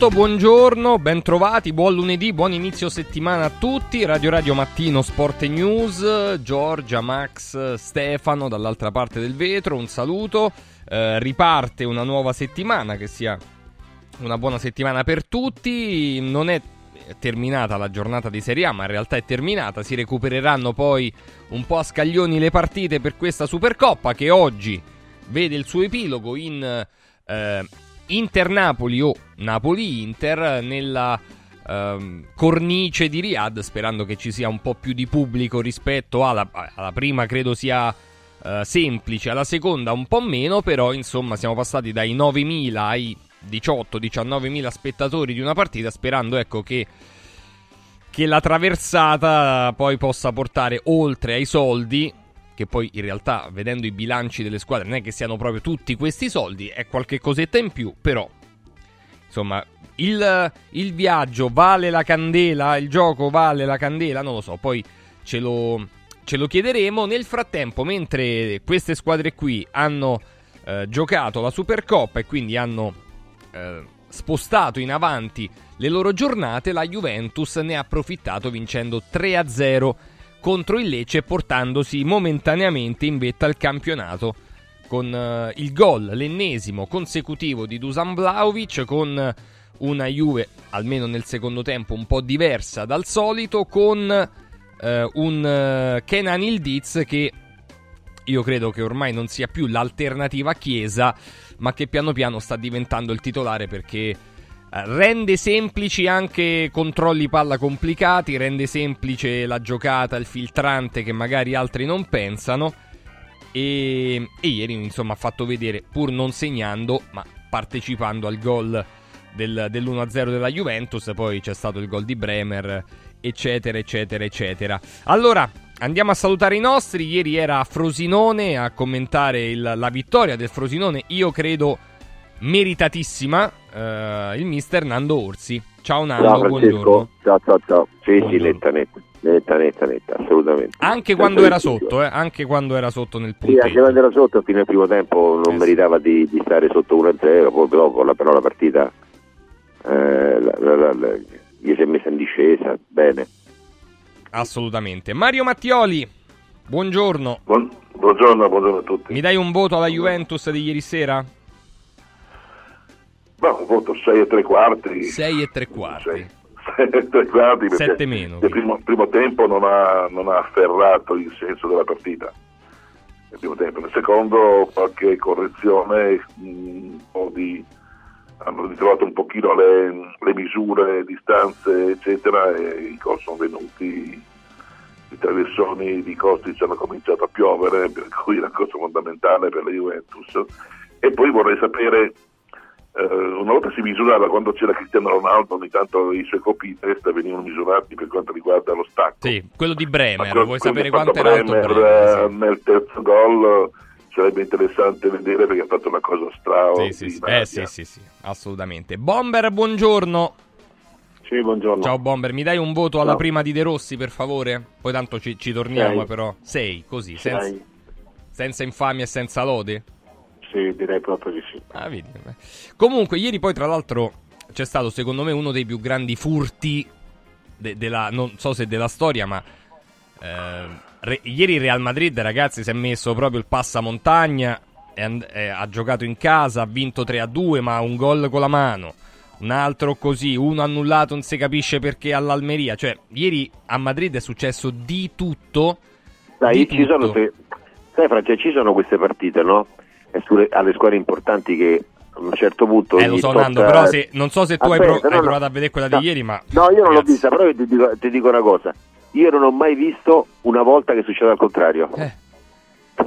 8 in punto, buongiorno, bentrovati, buon lunedì, buon inizio settimana a tutti. Radio Radio Mattino Sport News, Giorgia, Max, Stefano dall'altra parte del vetro, un saluto. Eh, riparte una nuova settimana, che sia una buona settimana per tutti. Non è terminata la giornata di Serie A, ma in realtà è terminata. Si recupereranno poi un po' a scaglioni le partite per questa Supercoppa che oggi vede il suo epilogo in... Eh, Inter-Napoli o Napoli-Inter nella ehm, cornice di Riyadh, sperando che ci sia un po' più di pubblico rispetto alla, alla prima, credo sia eh, semplice, alla seconda un po' meno, però insomma siamo passati dai 9.000 ai 18-19.000 spettatori di una partita, sperando ecco che che la traversata poi possa portare oltre ai soldi che poi in realtà vedendo i bilanci delle squadre non è che siano proprio tutti questi soldi, è qualche cosetta in più, però insomma il, il viaggio vale la candela, il gioco vale la candela, non lo so, poi ce lo, ce lo chiederemo. Nel frattempo, mentre queste squadre qui hanno eh, giocato la Supercoppa e quindi hanno eh, spostato in avanti le loro giornate, la Juventus ne ha approfittato vincendo 3-0 contro il Lecce portandosi momentaneamente in vetta al campionato con uh, il gol, l'ennesimo consecutivo di Dusan Vlaovic con una Juve, almeno nel secondo tempo, un po' diversa dal solito, con uh, un uh, Kenan Ildiz che io credo che ormai non sia più l'alternativa a Chiesa, ma che piano piano sta diventando il titolare perché rende semplici anche controlli palla complicati, rende semplice la giocata, il filtrante che magari altri non pensano. E, e ieri insomma ha fatto vedere, pur non segnando, ma partecipando al gol del, dell'1-0 della Juventus, poi c'è stato il gol di Bremer, eccetera, eccetera, eccetera. Allora, andiamo a salutare i nostri. Ieri era Frosinone a commentare il, la vittoria del Frosinone, io credo meritatissima uh, il mister Nando Orsi. Ciao Nando, ciao, buongiorno. Ciao, ciao, ciao. Sì, buongiorno. sì, netta, netta, netta, netta, netta, assolutamente. Anche quando era sotto, eh? anche quando era sotto nel punteggio. Sì, anche quando era sotto, fino al primo tempo non eh, meritava di, di, stare sotto 1-0, poi dopo la, però la partita eh, la, la, la, gli si è messa in discesa, bene. Assolutamente. Mario Mattioli, buongiorno. Buon, buongiorno, buongiorno a tutti. Mi dai un voto alla Juventus di ieri sera? No, un voto 6 e 3 quarti. 6 e 3 quarti. 6, 6 e 3 quarti perché 7 meno. Nel primo, primo, tempo non ha, non ha, afferrato il senso della partita. Nel primo tempo. Nel secondo qualche correzione, un po' di, hanno ritrovato un pochino le, le misure, distanze, eccetera, e i gol sono venuti i traversoni di Kostic hanno cominciato a piovere, per cui è una cosa fondamentale per la Juventus. E poi vorrei sapere una volta si misurava quando c'era Cristiano Ronaldo, ogni tanto i suoi colpi di testa venivano misurati per quanto riguarda lo stacco. Sì, quello di Bremer, vuoi sapere quanto era alto Bremer? Sì. Nel terzo gol sarebbe interessante vedere perché ha fatto una cosa straordinaria. Sì, sì, eh, sì, sì, sì, assolutamente. Bomber, buongiorno. Sì, buongiorno. Ciao Bomber, mi dai un voto alla prima di De Rossi per favore? Poi tanto ci, ci torniamo Sei. però. Sei, così, Sei. senza, senza infamia e senza lode? Sì, direi proprio di sì. Ah, vedi. Comunque, ieri poi, tra l'altro, c'è stato, secondo me, uno dei più grandi furti de- della, non so se della storia, ma eh, re- ieri il Real Madrid, ragazzi, si è messo proprio il passamontagna, è and- è, ha giocato in casa, ha vinto 3-2, ma un gol con la mano. Un altro così, uno annullato, non si capisce perché all'Almeria. Cioè, ieri a Madrid è successo di tutto. Dai, di ci tutto. sono, sai Francesco, ci sono queste partite, no? Sulle, alle squadre importanti che a un certo punto... Eh, lo so, tocca... Nando, però se, non so se tu Aspetta, hai, pro- no, hai no. provato a vedere quella No. di ieri, ma... No, io non l'ho Ragazzi. vista, però ti dico, ti dico una cosa. Io non ho mai visto una volta che succede al contrario. Eh.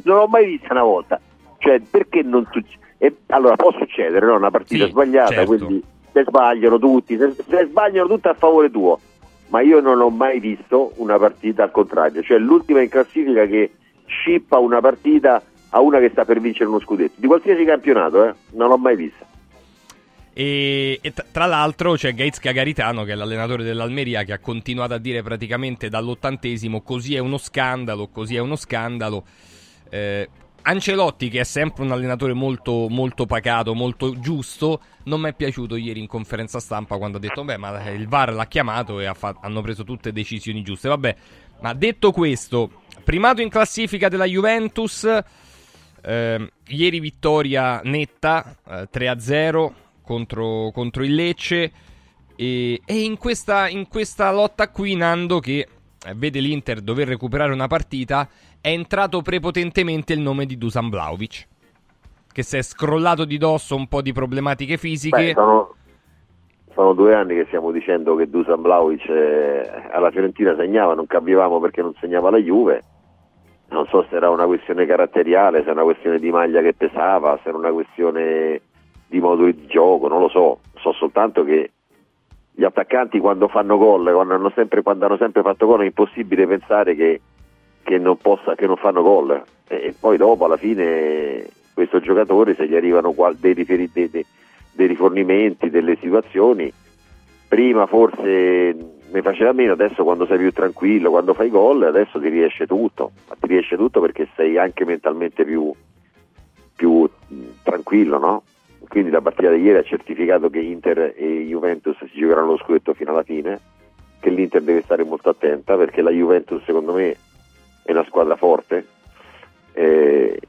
Non l'ho mai vista una volta. Cioè, perché non succede? Allora, può succedere, no? Una partita Sì, sbagliata, certo. quindi se sbagliano tutti, se, se sbagliano tutti a favore tuo. Ma io non ho mai visto una partita al contrario. Cioè, l'ultima in classifica che scippa una partita a una che sta per vincere uno scudetto. Di qualsiasi campionato, eh? Non l'ho mai vista. E, e tra l'altro c'è Gates Cagaritano, che è l'allenatore dell'Almeria, che ha continuato a dire praticamente dall'ottantesimo così è uno scandalo, così è uno scandalo. Eh, Ancelotti, che è sempre un allenatore molto, molto pacato, molto giusto, non mi è piaciuto ieri in conferenza stampa quando ha detto: Beh, ma il VAR l'ha chiamato e fa- hanno preso tutte decisioni giuste. Vabbè, ma detto questo, primato in classifica della Juventus, eh, ieri vittoria netta eh, 3-0 contro, contro il Lecce. E, e in, questa, in questa lotta qui, Nando, che eh, vede l'Inter dover recuperare una partita, è entrato prepotentemente il nome di Dusan Vlaovic, che si è scrollato di dosso un po' di problematiche fisiche. Beh, sono, sono, due anni che stiamo dicendo che Dusan Vlaovic eh, alla Fiorentina segnava, non capivamo perché non segnava la Juve. Non so se era una questione caratteriale, se era una questione di maglia che pesava, se era una questione di modo di gioco, non lo so. So soltanto che gli attaccanti quando fanno gol, quando hanno sempre, quando hanno sempre fatto gol, è impossibile pensare che, che, non, possa, che non fanno gol. E, e, poi dopo alla fine questo giocatore se gli arrivano dei, dei, dei, dei rifornimenti, delle situazioni, prima forse ne faceva meno, adesso quando sei più tranquillo, quando fai gol, adesso ti riesce tutto, ma ti riesce tutto perché sei anche mentalmente più, più tranquillo, no? quindi la partita di ieri ha certificato che Inter e Juventus si giocheranno lo scudetto fino alla fine, che l'Inter deve stare molto attenta perché la Juventus secondo me è una squadra forte eh,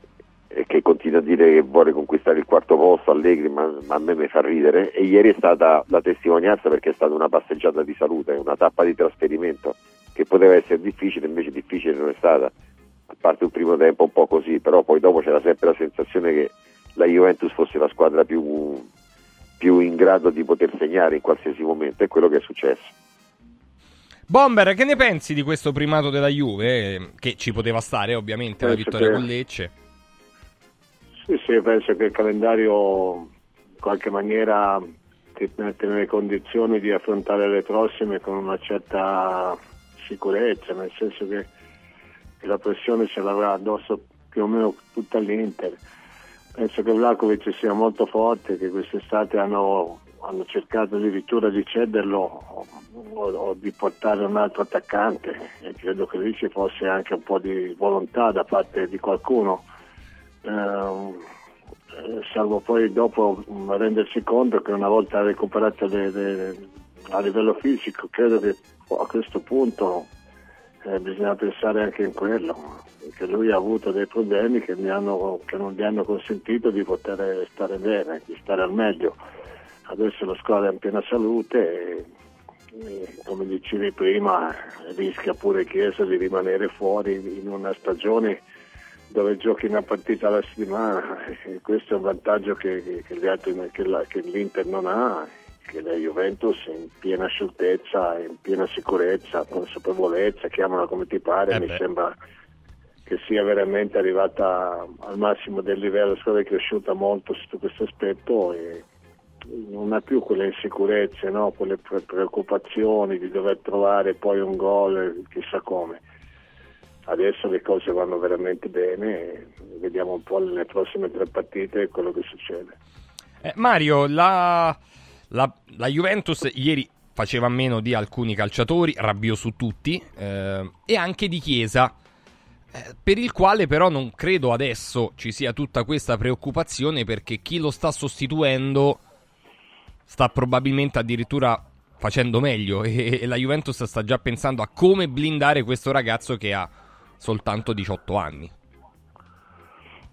che continua a dire che vuole conquistare il quarto posto Allegri, ma, ma, a me mi fa ridere e ieri è stata la testimonianza perché è stata una passeggiata di salute, una tappa di trasferimento che poteva essere difficile, invece difficile non è stata, a parte un primo tempo un po' così, però poi dopo c'era sempre la sensazione che la Juventus fosse la squadra più, più in grado di poter segnare in qualsiasi momento, è quello che è successo. Bomber, che ne pensi di questo primato della Juve? Che ci poteva stare ovviamente la vittoria con Lecce. Sì, sì, penso che il calendario in qualche maniera ti mette nelle condizioni di affrontare le prossime con una certa sicurezza, nel senso che, che la pressione ce l'avrà addosso più o meno tutta l'Inter penso che Vlakovic sia molto forte, che quest'estate hanno, hanno cercato addirittura di cederlo o, o, di portare un altro attaccante e credo che lì ci fosse anche un po' di volontà da parte di qualcuno. Ehm, eh, salvo poi dopo rendersi conto che una volta recuperato le, le, a livello fisico credo che a questo punto eh, bisogna pensare anche in quello che lui ha avuto dei problemi che, hanno, che, non gli hanno consentito di poter stare bene, di stare al meglio. Adesso la squadra è in piena salute e, e come dicevi prima rischia pure Chiesa di rimanere fuori in una stagione dove giochi una partita alla settimana questo è un vantaggio che, che, altri, che, la, che l'Inter non ha che la Juventus è in piena scioltezza, in piena sicurezza, consapevolezza, chiamala come ti pare, eh mi sembra che sia veramente arrivata al massimo del livello, la squadra è cresciuta molto sotto questo aspetto e non ha più quelle insicurezze, no? quelle preoccupazioni di dover trovare poi un gol chissà come. Adesso le cose vanno veramente bene vediamo un po' nelle prossime tre partite quello che succede. Eh, Mario, la, la, la, Juventus ieri faceva meno di alcuni calciatori, rabbio su tutti, eh, e anche di Chiesa eh, per il quale però non credo adesso ci sia tutta questa preoccupazione perché chi lo sta sostituendo sta probabilmente addirittura facendo meglio e, e la Juventus sta già pensando a come blindare questo ragazzo che ha soltanto 18 anni.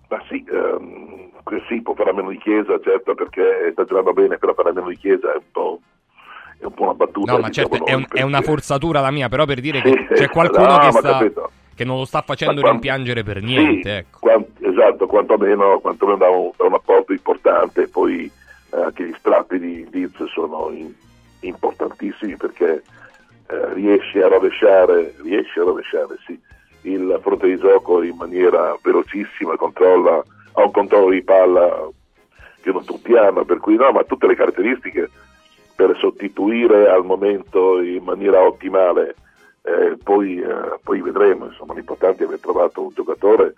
Ma sì, ehm, sì, può fare a meno di Chiesa, certo, perché sta giocando bene, però fare a meno di Chiesa è un po', è un po una battuta. No, ma certo, è, un, perché... è, una forzatura la mia, però per dire che c'è qualcuno no, che sta... Che non lo sta facendo quando, rimpiangere per niente. Sì, ecco. quant, esatto, quantomeno, quantomeno da, un, da un apporto importante. Poi eh, anche gli strappi di Diz sono in, importantissimi perché eh, riesce a rovesciare, riesce a rovesciare sì, il fronte di gioco in maniera velocissima, controlla, ha un controllo di palla che non tutti hanno, per cui no, ma tutte le caratteristiche per sostituire al momento in maniera ottimale eh, poi, eh, poi, vedremo, insomma l'importante è aver trovato un giocatore,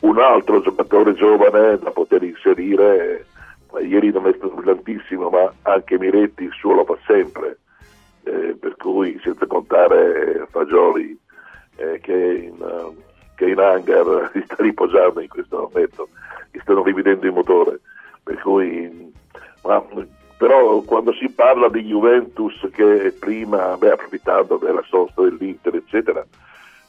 un altro giocatore giovane da poter inserire, eh, ieri non è stato brillantissimo ma anche Miretti il suo lo fa sempre, eh, per cui senza contare Fagioli eh, che in, che, è in, hangar si sta riposando in questo momento, gli stanno rivedendo il motore, per cui, ma, però quando si parla di Juventus che prima, beh, approfittando della sosta dell'Inter, eccetera,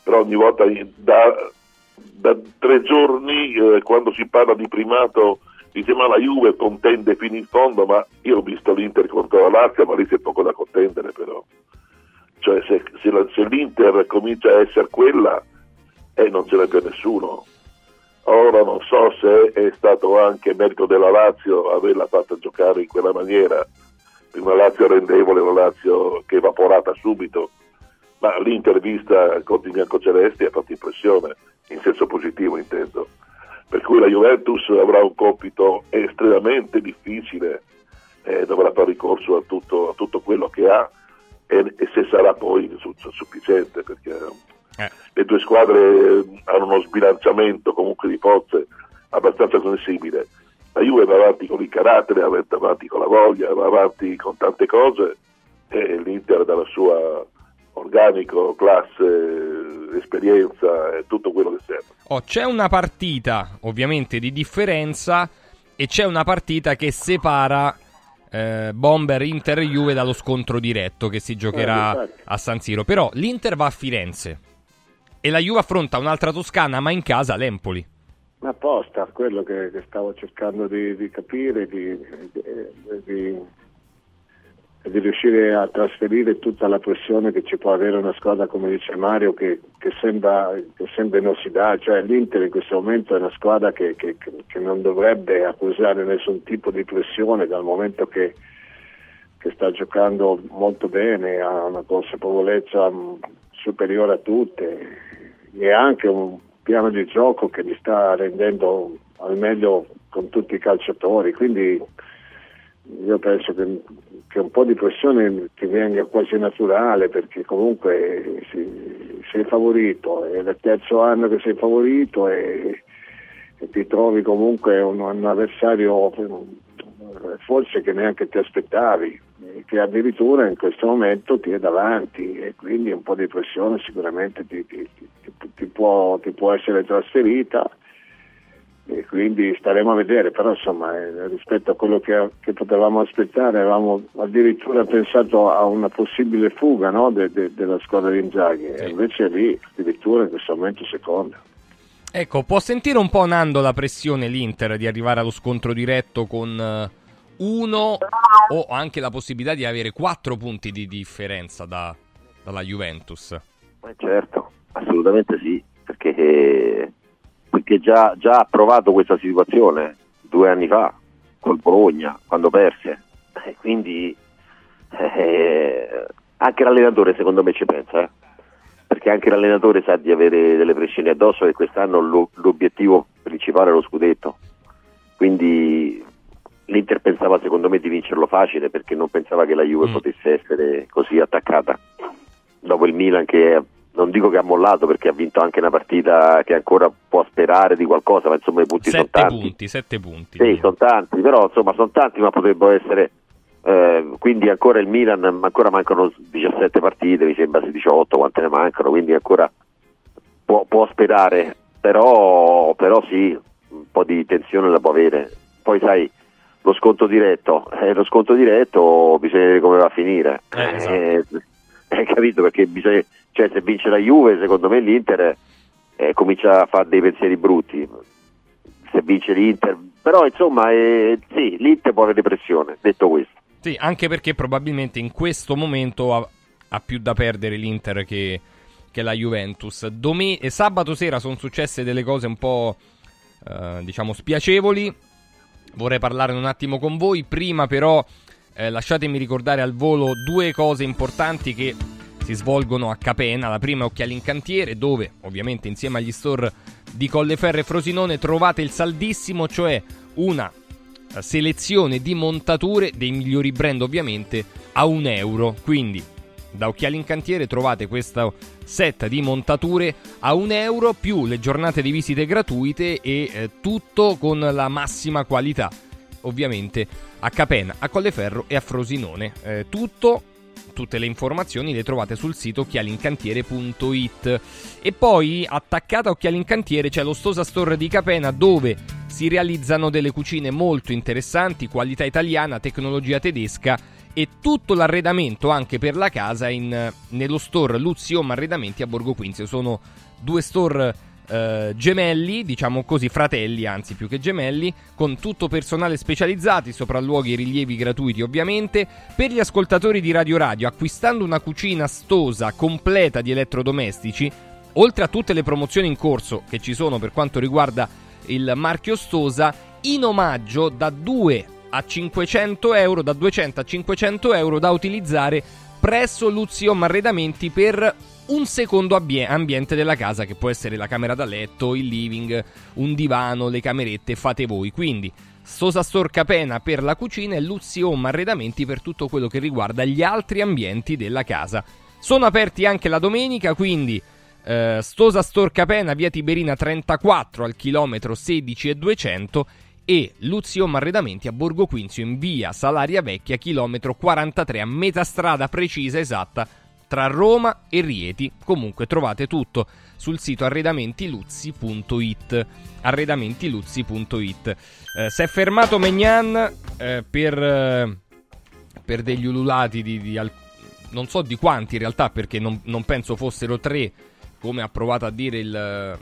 però ogni volta da, da tre giorni eh, quando si parla di primato dice ma la Juve contende fino in fondo, ma io ho visto l'Inter contro la Lazio, ma lì c'è poco da contendere però. Cioè se, se, se l'Inter comincia a essere quella, eh, non ce n'è più nessuno. Ora non so se è stato anche merito della Lazio averla fatta giocare in quella maniera, una Lazio rendevole, una Lazio che evaporata subito, ma l'intervista con i biancocelesti ha fatto impressione, in senso positivo intendo. Per cui la Juventus avrà un compito estremamente difficile, eh, dovrà fare ricorso a tutto, a tutto, quello che ha e, e se sarà poi su, sufficiente, perché eh. le due squadre hanno uno sbilanciamento comunque di forze abbastanza sensibile. La Juve va avanti con il carattere, va avanti con la voglia, va avanti con tante cose e l'Inter dalla sua organico, classe, esperienza e tutto quello che serve. Oh, c'è una partita ovviamente di differenza e c'è una partita che separa eh, Bomber Inter Juve dallo scontro diretto che si giocherà eh, a San Siro. Però l'Inter va a Firenze e la Juve affronta un'altra Toscana ma in casa l'Empoli. Apposta, quello che, che stavo cercando di, di capire, di, di, di riuscire a trasferire tutta la pressione che ci può avere una squadra come dice Mario che, che sembra, che sembra inossidata, cioè l'Inter in questo momento è una squadra che, che, che, non dovrebbe accusare nessun tipo di pressione dal momento che, sta giocando molto bene, ha una consapevolezza superiore a tutte. E anche un piano di gioco che li sta rendendo al meglio con tutti i calciatori, quindi io penso che, che, un po' di pressione ti venga quasi naturale perché comunque si, sei favorito, è il terzo anno che sei favorito e, e ti trovi comunque un, un, avversario forse che neanche ti aspettavi, che addirittura in questo momento ti è davanti e quindi un po' di pressione sicuramente ti, ti, ti, può, ti può essere trasferita e quindi staremo a vedere, però insomma eh, rispetto a quello che, che, potevamo aspettare avevamo addirittura pensato a una possibile fuga no, de, de, della squadra di Inzaghi sì. e invece lì addirittura in questo momento seconda. Ecco, può sentire un po' Nando la pressione l'Inter di arrivare allo scontro diretto con eh, uno o anche la possibilità di avere quattro punti di differenza da, dalla Juventus? Eh certo, assolutamente sì, perché perché già, già ha provato questa situazione due anni fa col Bologna quando perse. Eh, quindi eh, anche l'allenatore secondo me ci pensa, eh? perché anche l'allenatore sa di avere delle pressioni addosso e quest'anno lo, l'obiettivo principale è lo scudetto. Quindi l'Inter pensava secondo me di vincerlo facile perché non pensava che la Juve mm. potesse essere così attaccata. Dopo il Milan che non dico che ha mollato perché ha vinto anche una partita che ancora può sperare di qualcosa, ma insomma i punti sette sono tanti. Punti, sette punti. Sì, sono tanti, però insomma sono tanti, ma potrebbero essere. Eh, quindi ancora il Milan, ancora mancano 17 partite, mi sembra 18 quante ne mancano, quindi ancora può, può sperare, però, però, sì, un po' di tensione la può avere. Poi sai, lo sconto diretto, eh, lo sconto diretto bisogna vedere come va a finire. Eh, esatto. eh, hai capito? Perché bisogna cioè se vince la Juve secondo me l'Inter eh, comincia a fare dei pensieri brutti, se vince l'Inter, però insomma eh, sì, l'Inter può avere pressione, detto questo. Sì, anche perché probabilmente in questo momento ha, ha più da perdere l'Inter che, che la Juventus. Dome- sabato sera sono successe delle cose un po' eh, diciamo spiacevoli, vorrei parlare un attimo con voi, prima però eh, lasciatemi ricordare al volo due cose importanti che si svolgono a Capena. La prima è Cantiere, dove ovviamente insieme agli store di Colleferro e Frosinone trovate il saldissimo, cioè una eh, selezione di montature dei migliori brand ovviamente a un euro. Quindi da Occhiali in Cantiere trovate questo set di montature a un euro più le giornate di visite gratuite e eh, tutto con la massima qualità. Ovviamente a Capena, a Colleferro e a Frosinone. Eh, tutto tutte le informazioni le trovate sul sito occhialincantiere.it e poi attaccata a Occhialincantiere c'è lo Stosa Store di Capena dove si realizzano delle cucine molto interessanti, qualità italiana, tecnologia tedesca e tutto l'arredamento anche per la casa in, nello store Luzzi Home Arredamenti a Borgo Quinzio. Sono due store eh, gemelli, diciamo così, fratelli, anzi più che gemelli, con tutto personale specializzato, sopralluoghi e rilievi gratuiti ovviamente. Per gli ascoltatori di Radio Radio, acquistando una cucina stosa completa di elettrodomestici, oltre a tutte le promozioni in corso che ci sono per quanto riguarda il marchio Stosa, in omaggio da 2 a 500 euro, da 200 a 500 euro da utilizzare presso Luziom Arredamenti per un secondo ambiente della casa che può essere la camera da letto, il living, un divano, le camerette, fate voi. Quindi Sosa Store Capena per la cucina e Luzzi Home Arredamenti per tutto quello che riguarda gli altri ambienti della casa. Sono aperti anche la domenica, quindi eh, Stosa Store Capena, via Tiberina 34 al chilometro 16 e 200 e Luziom Arredamenti a Borgo Quinzio in via Salaria Vecchia, chilometro 43, a metà strada precisa esatta tra Roma e Rieti. Comunque trovate tutto sul sito arredamentiluzzi.it. Arredamentiluzzi.it. Eh, si è fermato Megnan eh, per, eh, per, degli ululati di, di al- non so di quanti in realtà, perché non, non penso fossero tre, come ha provato a dire il,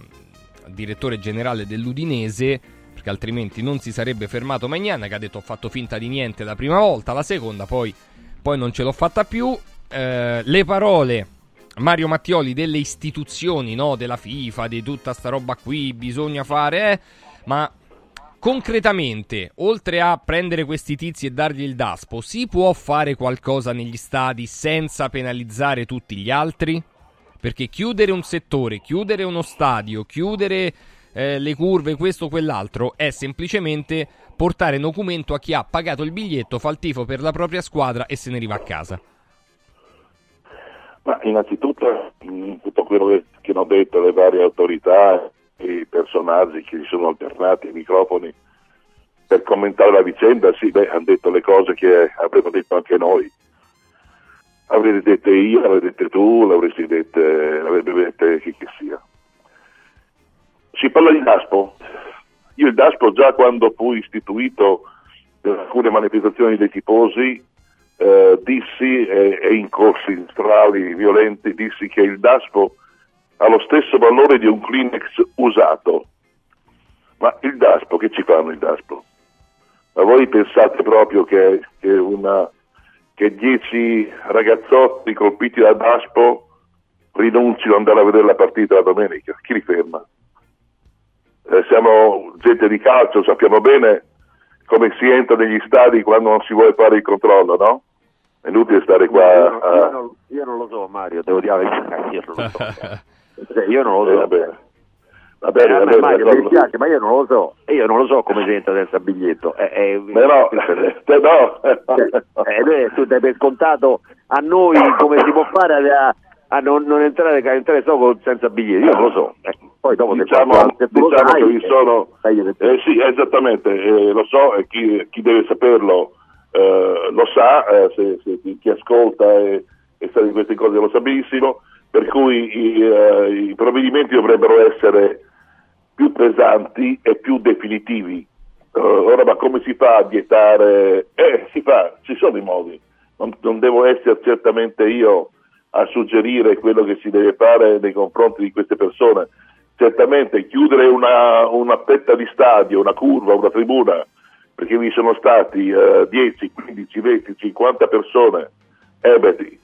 il direttore generale dell'Udinese perché altrimenti non si sarebbe fermato Magnan che ha detto ho fatto finta di niente la prima volta, la seconda poi, poi non ce l'ho fatta più. Eh, le parole Mario Mattioli delle istituzioni, no? della FIFA, di tutta sta roba qui, bisogna fare, eh? ma concretamente, oltre a prendere questi tizi e dargli il daspo, si può fare qualcosa negli stadi senza penalizzare tutti gli altri? Perché chiudere un settore, chiudere uno stadio, chiudere eh, le curve, questo o quell'altro, è semplicemente portare documento a chi ha pagato il biglietto, fa il tifo per la propria squadra e se ne riva a casa. Ma innanzitutto tutto quello che, hanno detto le varie autorità e i personaggi che si sono alternati ai microfoni per commentare la vicenda, sì, beh, hanno detto le cose che avremmo detto anche noi. Avrete dette io, l'avrete dette tu, l'avreste dette, l'avrebbe dette chi che sia. Si parla di DASPO. Io il DASPO già quando fu istituito per alcune manifestazioni dei tifosi eh, dissi, e, e in corsi strali violenti, dissi che il DASPO ha lo stesso valore di un Kleenex usato. Ma il DASPO, che ci fanno il DASPO? Ma voi pensate proprio che, che, una, che dieci ragazzotti colpiti da DASPO rinunciano ad andare a vedere la partita la domenica? Chi li ferma? Eh, siamo gente di calcio, sappiamo bene come si entra negli stadi quando non si vuole fare il controllo, no? È inutile stare qua. Io, a... io, non, io non, lo so, Mario, devo dire la io non lo so. cioè, io non lo so. Eh, vabbè. Va bene, eh, Mario, mi dispiace, ma io non lo so. Io non lo so come si entra senza biglietto. Eh, eh, Beh, no, eh, no. Cioè, eh, tu dai per scontato a noi come si può fare a, a non, non, entrare, a entrare solo senza biglietto. Io non lo so. Eh, poi dopo diciamo, se diciamo sai, che vi sono... Eh, sì, esattamente, lo so, e chi, chi deve saperlo eh, lo sa, eh, se, se, chi ascolta e, e, sa di queste cose lo sa benissimo, per cui i, eh, i, provvedimenti dovrebbero essere più pesanti e più definitivi. ora, ma come si fa a vietare? Eh, si fa, ci sono i modi, non, non devo essere certamente io a suggerire quello che si deve fare nei confronti di queste persone. Certamente chiudere una, una fetta di stadio, una curva, una tribuna, perché vi sono stati eh, 10, 15, 20, 50 persone ebeti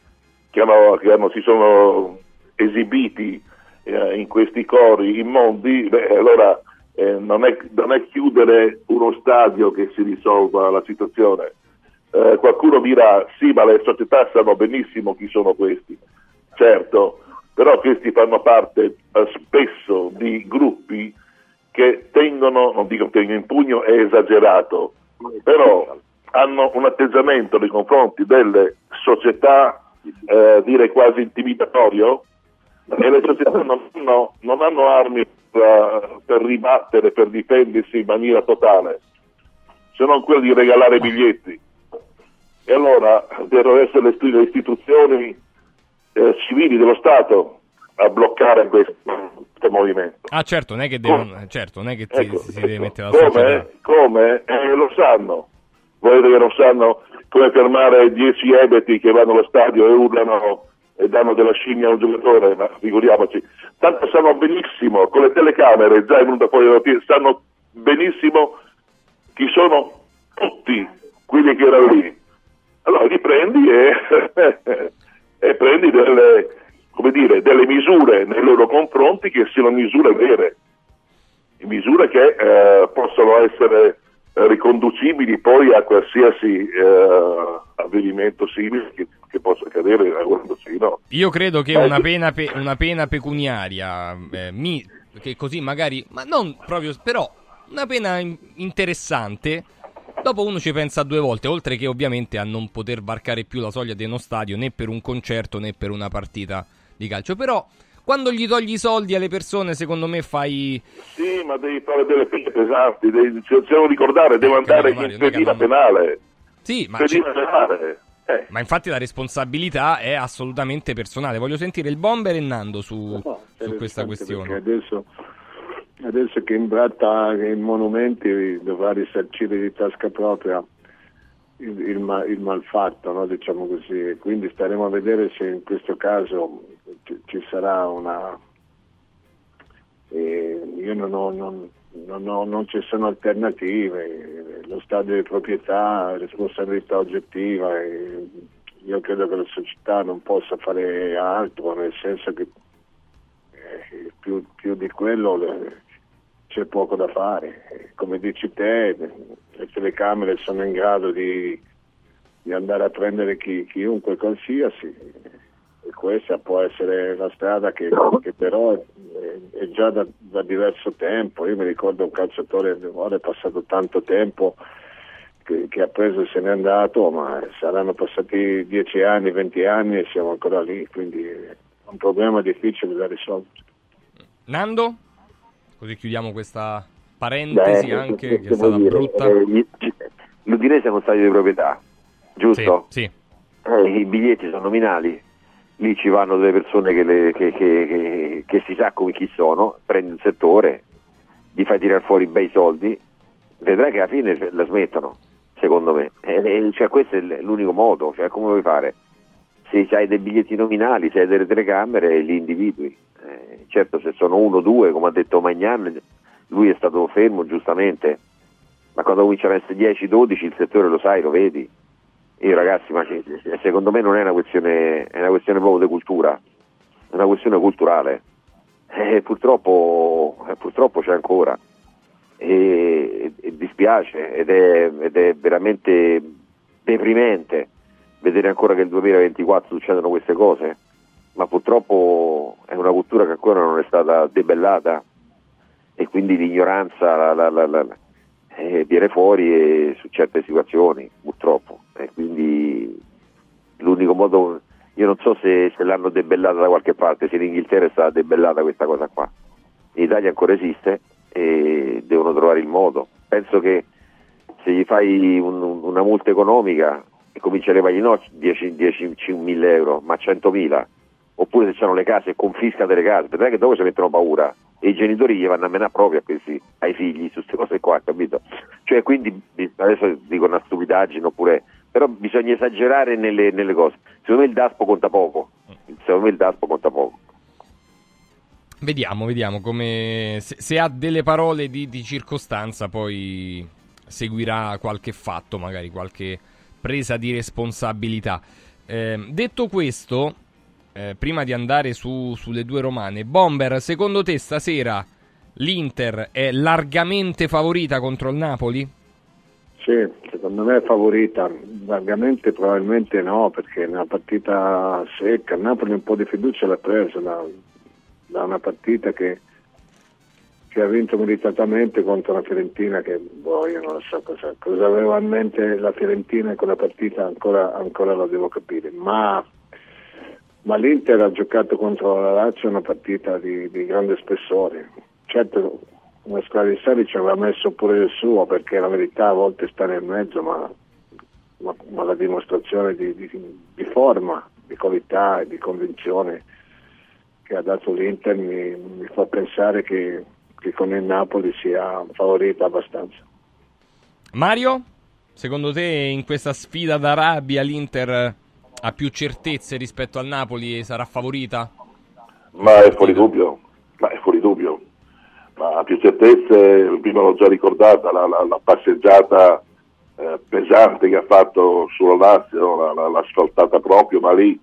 che, hanno, che hanno, si sono esibiti eh, in questi cori immondi, beh, allora eh, non, è, non, è, chiudere uno stadio che si risolva la situazione. Eh, qualcuno dirà sì, ma le società sanno benissimo chi sono questi. Certo, però questi fanno parte eh, spesso di gruppi che tengono, non dico tengono in pugno, è esagerato, però hanno un atteggiamento nei confronti delle società, eh, dire quasi intimidatorio, e le società non hanno, non hanno armi per, per, ribattere, per difendersi in maniera totale, se non quello di regalare biglietti. E allora devono essere le istituzioni eh, civili dello Stato a bloccare questo, questo, movimento. Ah certo, non è che, devono, certo, non è che ecco, si, si deve mettere la come. Come? Eh, lo sanno. Volete che non sanno come fermare 10 ebeti che vanno allo stadio e urlano e danno della scimmia a un giocatore, ma figuriamoci. Tanto sanno benissimo, con le telecamere, già è venuta fuori la notizia, sanno benissimo chi sono tutti quelli che erano lì. Allora li prendi e, e prendi delle, dire, delle, misure nei loro confronti che siano misure vere, misure che eh, possono essere riconducibili poi a qualsiasi eh, avvenimento simile che, che, possa accadere no. Io credo che una pena, pe- una pena pecuniaria, eh, mi, che così magari, ma non proprio, però una pena interessante. Dopo uno ci pensa due volte, oltre che ovviamente a non poter varcare più la soglia di uno stadio né per un concerto né per una partita di calcio. Però quando gli togli i soldi alle persone, secondo me fai. Sì, ma devi fare delle pene pesanti, devi, ce, ce lo ricordare, devo andare Mario, in pedina non... penale. Sì, ma. Pedina penale. Eh. Ma infatti la responsabilità è assolutamente personale. Voglio sentire il bomber e Nando su, no, su questa questione. Adesso, adesso, che imbratta i monumenti dovrà risarcire di tasca propria il, il, il malfatto, no? diciamo così. Quindi staremo a vedere se in questo caso ci sarà una... Eh, io non, ho, non, non, ho, non, ci sono alternative, lo stadio di proprietà, responsabilità oggettiva, io credo che la società non possa fare altro, nel senso che eh, più, più, di quello eh, c'è poco da fare. Come dici te, le telecamere sono in grado di, di andare a prendere chi, chiunque qualsiasi e questa può essere la strada che, che però è, è già da, da, diverso tempo. Io mi ricordo un calciatore, ora è passato tanto tempo che, che, ha preso e se n'è andato, ma saranno passati 10 anni, 20 anni e siamo ancora lì, quindi è un problema difficile da risolvere. Nando? Così chiudiamo questa parentesi Beh, anche che, che è stata dire, brutta. Eh, L'Udinese è uno stadio di proprietà, giusto? Sì. sì. Eh, I biglietti sono nominali, lì ci vanno delle persone che, le, che, che, che, si sa come chi sono, prendi un settore, gli fai tirare fuori bei soldi, vedrai che alla fine la smettono, secondo me. E, cioè, questo è l'unico modo, cioè, come vuoi fare? Se hai dei biglietti nominali, se hai delle telecamere, li individui. Eh, certo, se sono uno o due, come ha detto Magnan, lui è stato fermo giustamente, ma quando cominciano a essere 10-12 il settore lo sai, lo vedi io ragazzi, ma secondo me non è una questione, è una questione proprio di cultura, è una questione culturale. E purtroppo, purtroppo c'è ancora. E, e dispiace ed è, ed è, veramente deprimente vedere ancora che nel 2024 succedono queste cose, ma purtroppo è una cultura che ancora non è stata debellata e quindi l'ignoranza la, la, la, eh, viene fuori su certe situazioni, purtroppo. E quindi l'unico modo, io non so se, se, l'hanno debellata da qualche parte, se in Inghilterra è stata debellata questa cosa qua. In Italia ancora esiste e devono trovare il modo. Penso che se gli fai un, una multa economica e cominci a levargli no 10, 10, 10.000 euro, ma 100.000, oppure se hanno le case confisca delle case, che dopo ci mettono paura e i genitori gli vanno a menare proprio a questi, ai figli su queste cose qua, capito? Cioè quindi adesso dico una stupidaggine oppure però bisogna esagerare nelle, nelle cose. Secondo me il DASPO conta poco. Secondo me il DASPO conta poco. Vediamo, vediamo come se, se ha delle parole di, di, circostanza poi seguirà qualche fatto, magari qualche presa di responsabilità. Eh, detto questo, eh, prima di andare su, sulle due romane, Bomber, secondo te stasera l'Inter è largamente favorita contro il Napoli? Sì, secondo me è favorita, largamente probabilmente no, perché è una partita secca, il Napoli un po' di fiducia l'ha presa da, da una partita che, che, ha vinto meritatamente contro la Fiorentina che boh, io non so cosa, cosa aveva in mente la Fiorentina in quella partita, ancora, ancora lo devo capire, ma, ma l'Inter ha giocato contro la Lazio una partita di, di grande spessore, certo una squadra di Sari ci aveva messo pure il suo perché la verità a volte sta nel mezzo ma ma, ma la dimostrazione di, di, di, forma, di qualità e di convinzione che ha dato l'Inter mi, mi fa pensare che, che con il Napoli sia favorita abbastanza. Mario, secondo te in questa sfida d'Arabia l'Inter ha più certezze rispetto al Napoli e sarà favorita? Ma è fuori dubbio, ma è fuori dubbio. Ma ha più certezze, prima l'ho già ricordata, la, la, la passeggiata eh, pesante che ha fatto sulla Lazio, la, l'ha asfaltata proprio, ma lì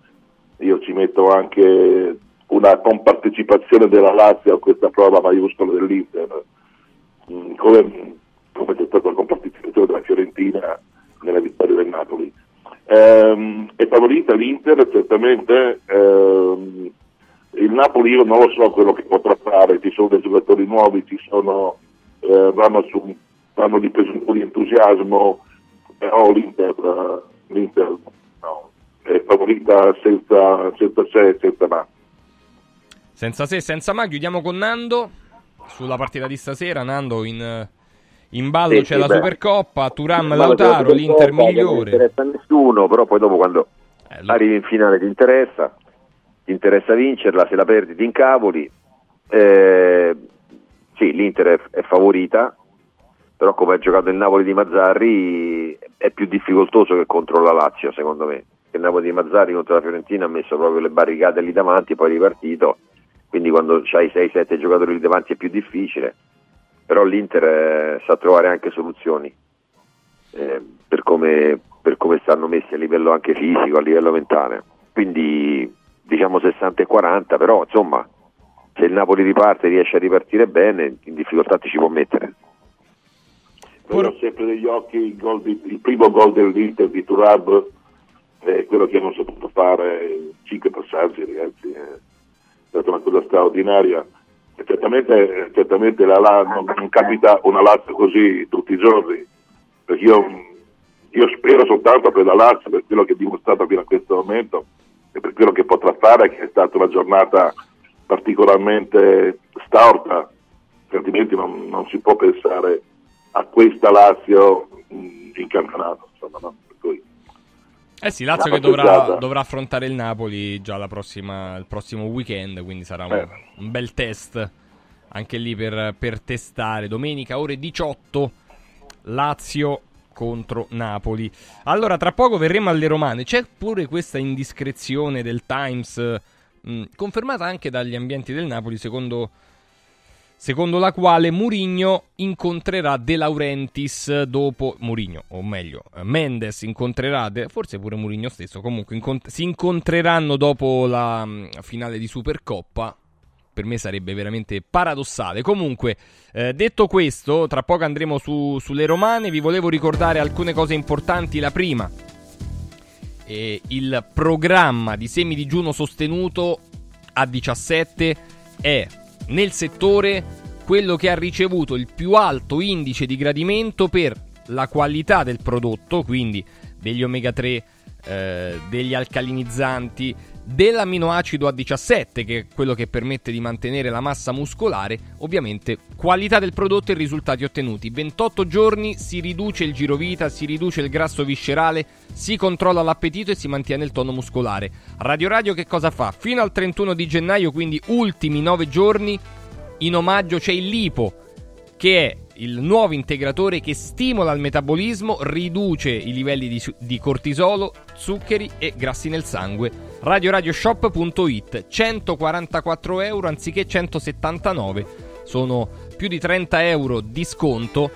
io ci metto anche una compartecipazione della Lazio a questa prova maiuscola dell'Inter, mm, come, come c'è stata la compartecipazione della Fiorentina nella vittoria del Napoli. Ehm, è favorita l'Inter, certamente. Ehm, il Napoli io non lo so quello che potrà fare, ci sono dei giocatori nuovi, ci sono, eh, vanno, su, vanno di preso un po' di entusiasmo, però l'Inter, l'Inter no, è favorita senza, senza se e senza ma. Senza se, senza ma, chiudiamo con Nando sulla partita di stasera. Nando in, in ballo sì, c'è sì, la beh. Supercoppa, Turam, Lautaro, l'Inter migliore. Non interessa a nessuno, però poi dopo quando eh, lo... arrivi in finale ti interessa, ti interessa vincerla, se la perdi ti incavoli. Eh, sì, l'Inter è, è favorita, però come ha giocato il Napoli di Mazzarri è più difficoltoso che contro la Lazio secondo me il Napoli di Mazzarri contro la Fiorentina ha messo proprio le barricate lì davanti poi ripartito quindi quando hai 6-7 giocatori lì davanti è più difficile, però l'Inter eh, sa trovare anche soluzioni eh, per, come, per, come, stanno messi a livello anche fisico, a livello mentale. Quindi diciamo 60 e 40, però insomma se il Napoli riparte e riesce a ripartire bene, in difficoltà ti ci può mettere. Vedo sempre negli occhi il, di, il primo gol dell'Inter di Turab, eh, quello che hanno saputo fare, 5 passaggi ragazzi. Eh stata una cosa straordinaria. Certamente, certamente la, la, non, non, capita una Lazio così tutti i giorni, perché io, io spero soltanto per la Lazio, per quello che ha dimostrato fino a questo momento e per quello che potrà fare, che è stata una giornata particolarmente storta, altrimenti non, non si può pensare a questa Lazio in campionato. Insomma, no? Eh sì, Lazio che dovrà, dovrà, affrontare il Napoli già prossima, il prossimo weekend, quindi sarà un, eh. un bel test anche lì per, per, testare. Domenica ore 18, Lazio contro Napoli. Allora, tra poco verremo alle romane. C'è pure questa indiscrezione del Times, mh, confermata anche dagli ambienti del Napoli, secondo secondo la quale Murigno incontrerà De Laurentiis dopo Murigno, o meglio, Mendes incontrerà, De, forse pure Murigno stesso, comunque incont- si incontreranno dopo la mh, finale di Supercoppa. Per me sarebbe veramente paradossale. Comunque, eh, detto questo, tra poco andremo su, sulle romane. Vi volevo ricordare alcune cose importanti. La prima, eh, il programma di semi digiuno sostenuto a 17 è nel settore quello che ha ricevuto il più alto indice di gradimento per la qualità del prodotto, quindi degli omega 3, eh, degli alcalinizzanti, dell'aminoacido A17, che è quello che permette di mantenere la massa muscolare, ovviamente qualità del prodotto e risultati ottenuti. 28 giorni si riduce il girovita, si riduce il grasso viscerale, si controlla l'appetito e si mantiene il tono muscolare. Radio Radio che cosa fa? Fino al 31 di gennaio, quindi ultimi 9 giorni, in omaggio c'è il lipo, che è il nuovo integratore che stimola il metabolismo, riduce i livelli di, di cortisolo, zuccheri e grassi nel sangue. RadioRadioShop.it 144 euro anziché 179, sono più di 30 euro di sconto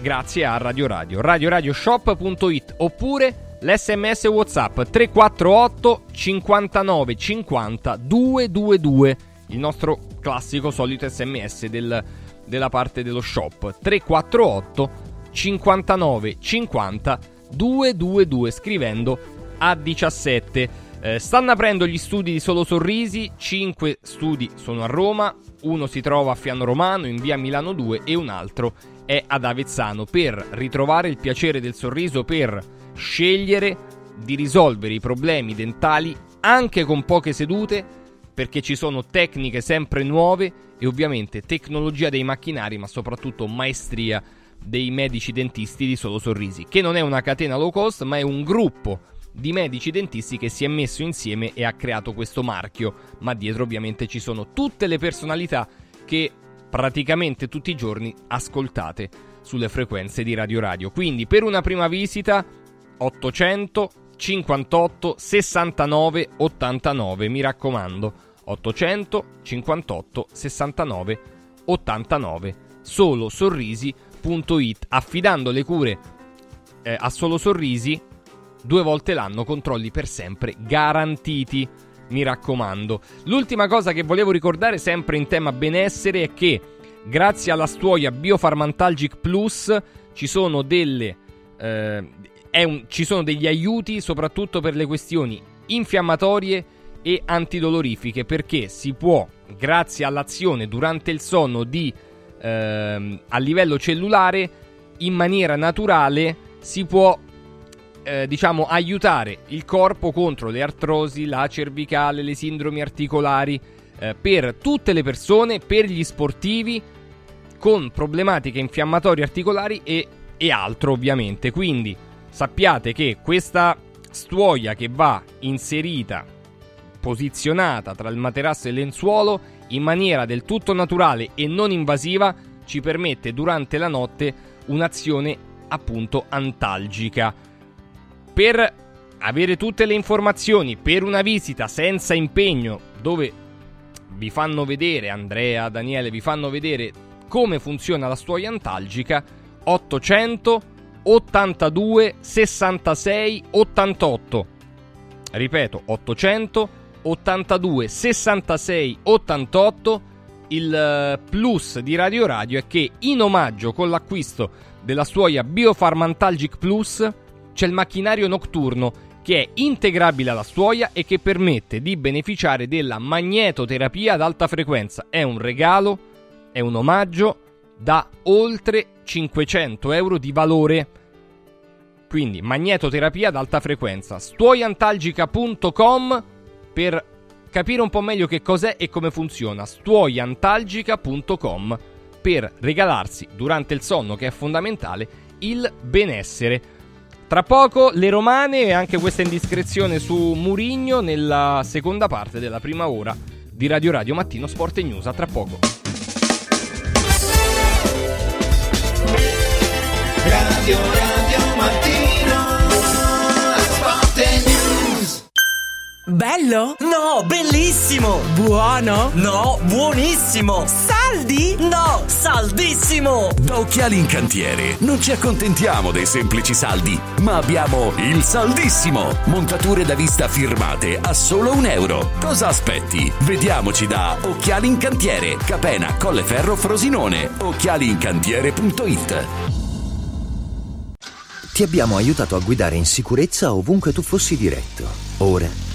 grazie a Radio Radio. RadioRadioShop.it oppure l'SMS WhatsApp 348 59 50 222, il nostro classico solito SMS del della parte dello shop. 348 59 50 222 scrivendo a 17 eh, stanno aprendo gli studi di Solo Sorrisi 5 studi sono a Roma uno si trova a Fiano Romano in via Milano 2 e un altro è ad Avezzano per ritrovare il piacere del sorriso per scegliere di risolvere i problemi dentali anche con poche sedute perché ci sono tecniche sempre nuove e ovviamente tecnologia dei macchinari, ma soprattutto maestria dei medici dentisti di Solo Sorrisi, che non è una catena low cost, ma è un gruppo di medici dentisti che si è messo insieme e ha creato questo marchio, ma dietro ovviamente ci sono tutte le personalità che praticamente tutti i giorni ascoltate sulle frequenze di Radio Radio. Quindi per una prima visita 800 58 69 89, mi raccomando, 800 58 69 89, solo sorrisi.it, affidando le cure eh, a solo sorrisi due volte l'anno, controlli per sempre garantiti. Mi raccomando. L'ultima cosa che volevo ricordare sempre in tema benessere è che grazie alla stuoia Biofarmantalgic Plus ci sono delle eh, un, ci sono degli aiuti soprattutto per le questioni infiammatorie e antidolorifiche perché si può, grazie all'azione durante il sonno di, eh, a livello cellulare, in maniera naturale si può eh, diciamo aiutare il corpo contro le artrosi, la cervicale, le sindromi articolari eh, per tutte le persone, per gli sportivi con problematiche infiammatorie articolari e, e altro ovviamente. Quindi sappiate che questa stuoia che va inserita, posizionata tra il materasso e il lenzuolo in maniera del tutto naturale e non invasiva ci permette durante la notte un'azione appunto antalgica. Per avere tutte le informazioni per una visita senza impegno dove vi fanno vedere Andrea, Daniele, vi fanno vedere come funziona la stuoia antalgica 800 82 66 88. Ripeto, 800 82 66 88. Il eh, plus di Radio Radio è che in omaggio con l'acquisto della stuoia Biofarmantalgic Plus c'è il macchinario notturno che è integrabile alla stuoia e che permette di beneficiare della magnetoterapia ad alta frequenza. È un regalo, è un omaggio da oltre 500 euro di valore. Quindi magnetoterapia ad alta frequenza. Stuoiantalgica.com per capire un po' meglio che cos'è e come funziona. Stuoiantalgica.com per regalarsi durante il sonno, che è fondamentale, il benessere. Tra poco le romane e anche questa indiscrezione su Murigno nella seconda parte della prima ora di Radio Radio Mattino Sport e News. A tra poco. Radio Radio Bello? No, bellissimo! Buono? No, buonissimo! Saldi? No, saldissimo! Da Occhiali in Cantiere non ci accontentiamo dei semplici saldi, ma abbiamo il saldissimo! Montature da vista firmate a solo un euro. Cosa aspetti? Vediamoci da Occhiali in Cantiere, Capena, Colleferro, Frosinone. Occhialiincantiere.it Ti abbiamo aiutato a guidare in sicurezza ovunque tu fossi diretto. Ora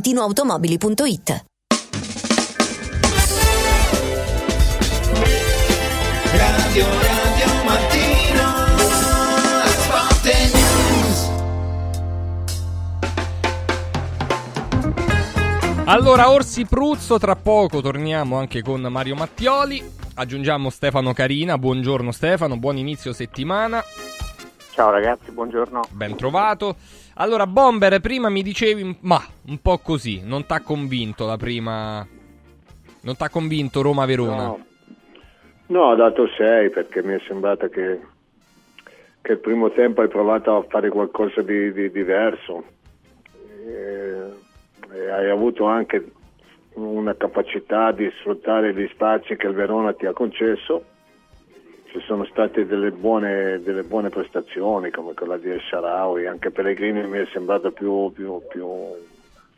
valentinoautomobili.it Radio Radio Mattino Sport News Allora, Orsi Pruzzo, tra poco torniamo anche con Mario Mattioli. Aggiungiamo Stefano Carina. Buongiorno Stefano, buon inizio settimana. Ciao ragazzi, buongiorno. Ben trovato. Allora, Bomber, prima mi dicevi, ma un po' così, non t'ha convinto la prima. Non t'ha convinto Roma-Verona? No. No, ho dato 6 perché mi è sembrato che, che il primo tempo hai provato a fare qualcosa di, di diverso e, e hai avuto anche una capacità di sfruttare gli spazi che il Verona ti ha concesso. Ci sono state delle buone, delle buone prestazioni come quella di El Sharawi, anche Pellegrini mi è sembrato più, più, più,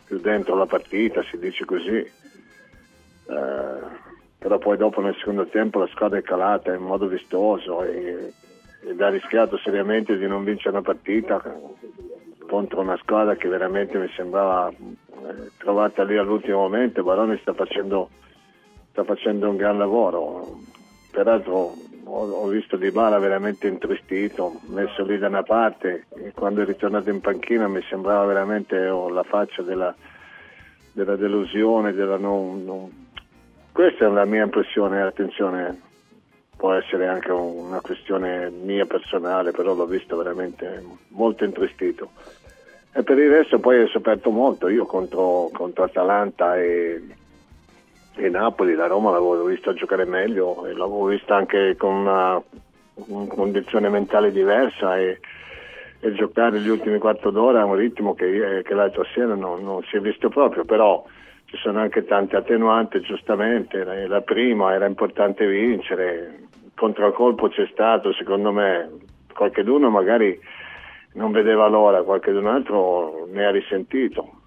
più dentro la partita, si dice così. Eh, però poi dopo nel secondo tempo la squadra è calata in modo vistoso e, ed ha rischiato seriamente di non vincere una partita contro una squadra che veramente mi sembrava eh, trovata lì all'ultimo momento. Baroni sta facendo, sta facendo un gran lavoro. Peraltro ho, ho visto Di Bala veramente intristito, messo lì da una parte e quando è ritornato in panchina mi sembrava veramente oh, la faccia della, della delusione, della non, non questa è la mia impressione, attenzione, può essere anche una questione mia personale, però l'ho visto veramente molto intristito. E per il resto poi ho sofferto molto, io contro, contro Atalanta e, e, Napoli, la Roma l'avevo visto giocare meglio e l'avevo vista anche con una, una condizione mentale diversa e, e, giocare gli ultimi quarto d'ora a un ritmo che, che l'altra sera non, non si è visto proprio, però ci sono anche tante attenuanti, giustamente, la prima era importante vincere, il contraccolpo c'è stato, secondo me, qualcheduno magari non vedeva l'ora, qualcun altro ne ha risentito,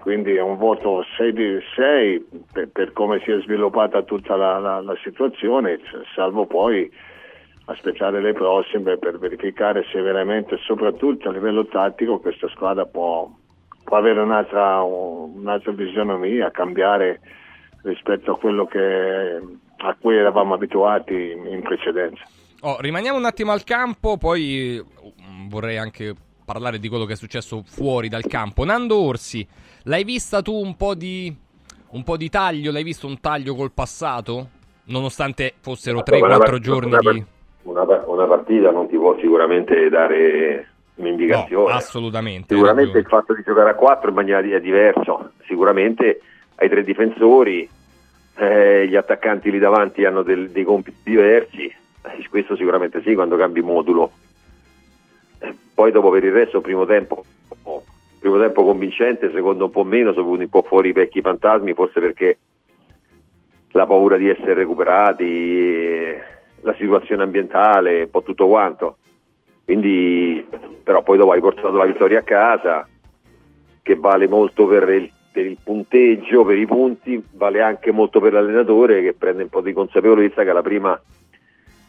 quindi è un voto 6 di 6 per, per come si è sviluppata tutta la, la, la situazione, salvo poi aspettare le prossime per verificare se veramente, soprattutto a livello tattico, questa squadra può, può avere un'altra, un'altra visionomia, cambiare rispetto a quello che, a cui eravamo abituati in precedenza. Oh, rimaniamo un attimo al campo, poi vorrei anche parlare di quello che è successo fuori dal campo. Nando Orsi, l'hai vista tu un po' di, un po' di taglio? L'hai visto un taglio col passato? Nonostante fossero 3-4 giorni una, di... Una, una partita non ti può sicuramente dare un'indicazione. No, assolutamente. Sicuramente il fatto di giocare a 4 in maniera è diverso. Sicuramente hai tre difensori, eh, gli attaccanti lì davanti hanno del- dei compiti diversi, eh, questo sicuramente sì quando cambi modulo. Poi dopo per il resto primo tempo, primo tempo convincente, secondo un po' meno, sono venuti un po' fuori i vecchi fantasmi, forse perché la paura di essere recuperati, la situazione ambientale, un po' tutto quanto. Quindi, però poi dopo hai portato la vittoria a casa, che vale molto per il, per il punteggio, per i punti, vale anche molto per l'allenatore che prende un po' di consapevolezza che alla prima,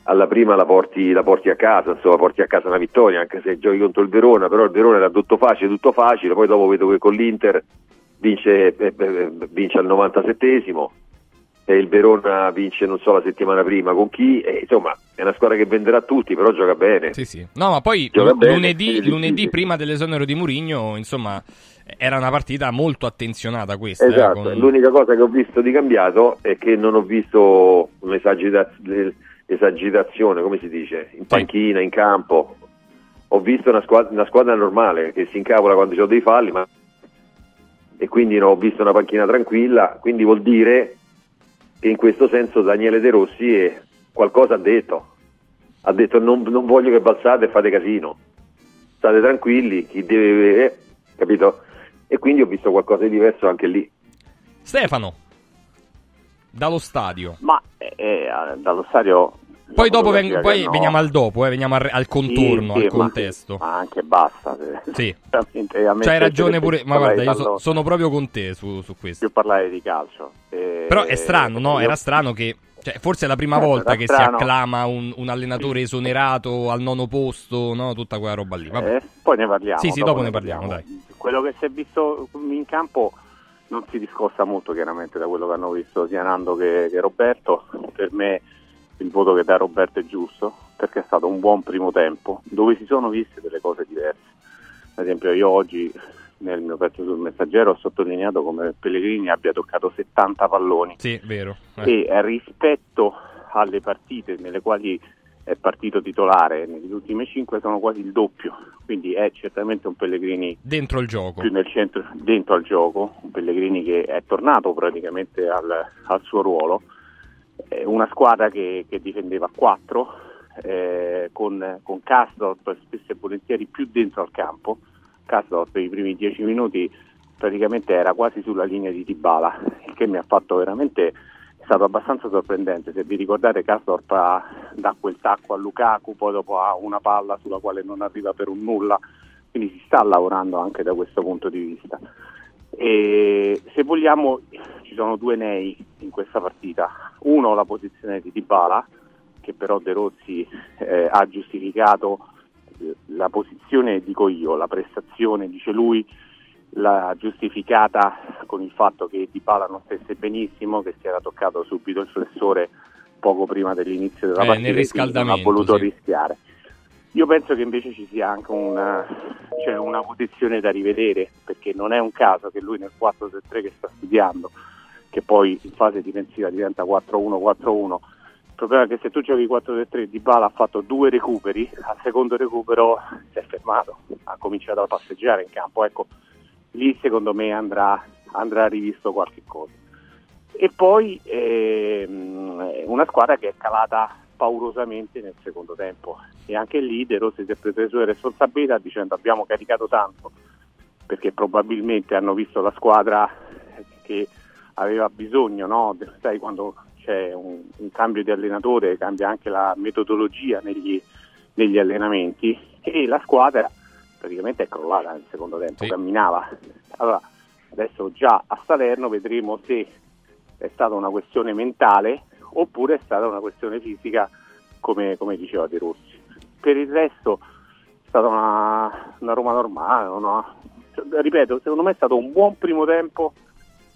alla prima la, porti, la porti a casa, insomma porti a casa una vittoria, anche se giochi contro il Verona, però il Verona era tutto facile, tutto facile, poi dopo vedo che con l'Inter vince, eh, eh, vince al 97esimo e il Verona vince non so la settimana prima con chi, e, insomma è una squadra che venderà tutti, però gioca bene. Sì, sì. No, ma poi lu- bene, lunedì, lunedì prima dell'esonero di Murigno, insomma, era una partita molto attenzionata questa. eh, Esatto, con- l'unica cosa che ho visto di cambiato è che non ho visto un'esagitazione, come si dice, in panchina, in campo. Ho visto una squadra, una squadra normale che si incavola quando c'ho dei falli, ma... e quindi non ho visto una panchina tranquilla, quindi vuol dire che in questo senso Daniele De Rossi è- qualcosa ha detto. Ha detto non, non voglio che balzate e fate casino, state tranquilli, chi deve... eh, capito? E quindi ho visto qualcosa di diverso anche lì. Stefano, dallo stadio. Ma eh, eh, dallo stadio... Poi dopo veng- poi no- veniamo al dopo, eh, veniamo al, al contorno, Sì, sì, al ma- contesto. Ma, anche basta. Sì. C'hai ragione pure, ma guarda, io so- sono proprio con te su, su questo. più parlare di calcio. Eh, Però è strano, no? Era strano che. Cioè, forse è la prima Eh, volta che strano. si acclama un, un allenatore esonerato al nono posto, no? Tutta quella roba lì. Vabbè. Eh, poi ne parliamo. Sì, sì, dopo ne parliamo, dai. Quello che si è visto in campo non si discosta molto chiaramente da quello che hanno visto sia Nando che, che Roberto. Per me il voto che dà Roberto è giusto perché è stato un buon primo tempo dove si sono viste delle cose diverse. Ad esempio io oggi nel mio pezzo sul messaggero ho sottolineato come Pellegrini abbia toccato 70 palloni Sì, vero. Eh. e rispetto alle partite nelle quali è partito titolare nelle ultime 5 sono quasi il doppio, quindi è certamente un Pellegrini Dentro il gioco. più nel centro, dentro al gioco, un Pellegrini che è tornato praticamente al, al suo ruolo, Eh, una squadra che, che difendeva a 4 eh, con, con Karsdorp spesso e volentieri più dentro al campo, Karsdorp per i primi 10 minuti praticamente era quasi sulla linea di Dybala, il che mi ha fatto veramente è stato abbastanza sorprendente. Se vi ricordate, Karsdorp ha- dà quel tacco a Lukaku, poi dopo ha una palla sulla quale non arriva per un nulla, quindi si sta lavorando anche da questo punto di vista. E se vogliamo, ci sono due nei in questa partita. Uno, la posizione di Dybala, che però De Rossi eh, ha giustificato eh, la posizione, dico io, la prestazione, dice lui, l'ha giustificata con il fatto che Dybala non stesse benissimo, che si era toccato subito il flessore poco prima dell'inizio della Eh, partita nel e quindi non ha voluto sì. rischiare. Io penso che invece ci sia anche una, cioè una posizione da rivedere, perché non è un caso che lui nel 4-3-3 che sta studiando, che poi in fase difensiva diventa 4-1-4-1, il problema è che se tu giochi 4-3-3 Di Bala ha fatto due recuperi, al secondo recupero si è fermato, ha cominciato a passeggiare in campo, ecco, lì secondo me andrà, andrà rivisto qualche cosa. E poi ehm, una squadra che è calata paurosamente nel secondo tempo e anche lì De Rossi si è preso le sue responsabilità dicendo abbiamo caricato tanto perché probabilmente hanno visto la squadra che aveva bisogno, no? sai quando c'è un, un cambio di allenatore cambia anche la metodologia negli, negli allenamenti e la squadra praticamente è crollata nel secondo tempo, camminava. Allora adesso già a Salerno vedremo se è stata una questione mentale oppure è stata una questione fisica come, come diceva De Rossi. Per il resto è stata una, una Roma normale, una- cioè, ripeto, secondo me è stato un buon primo tempo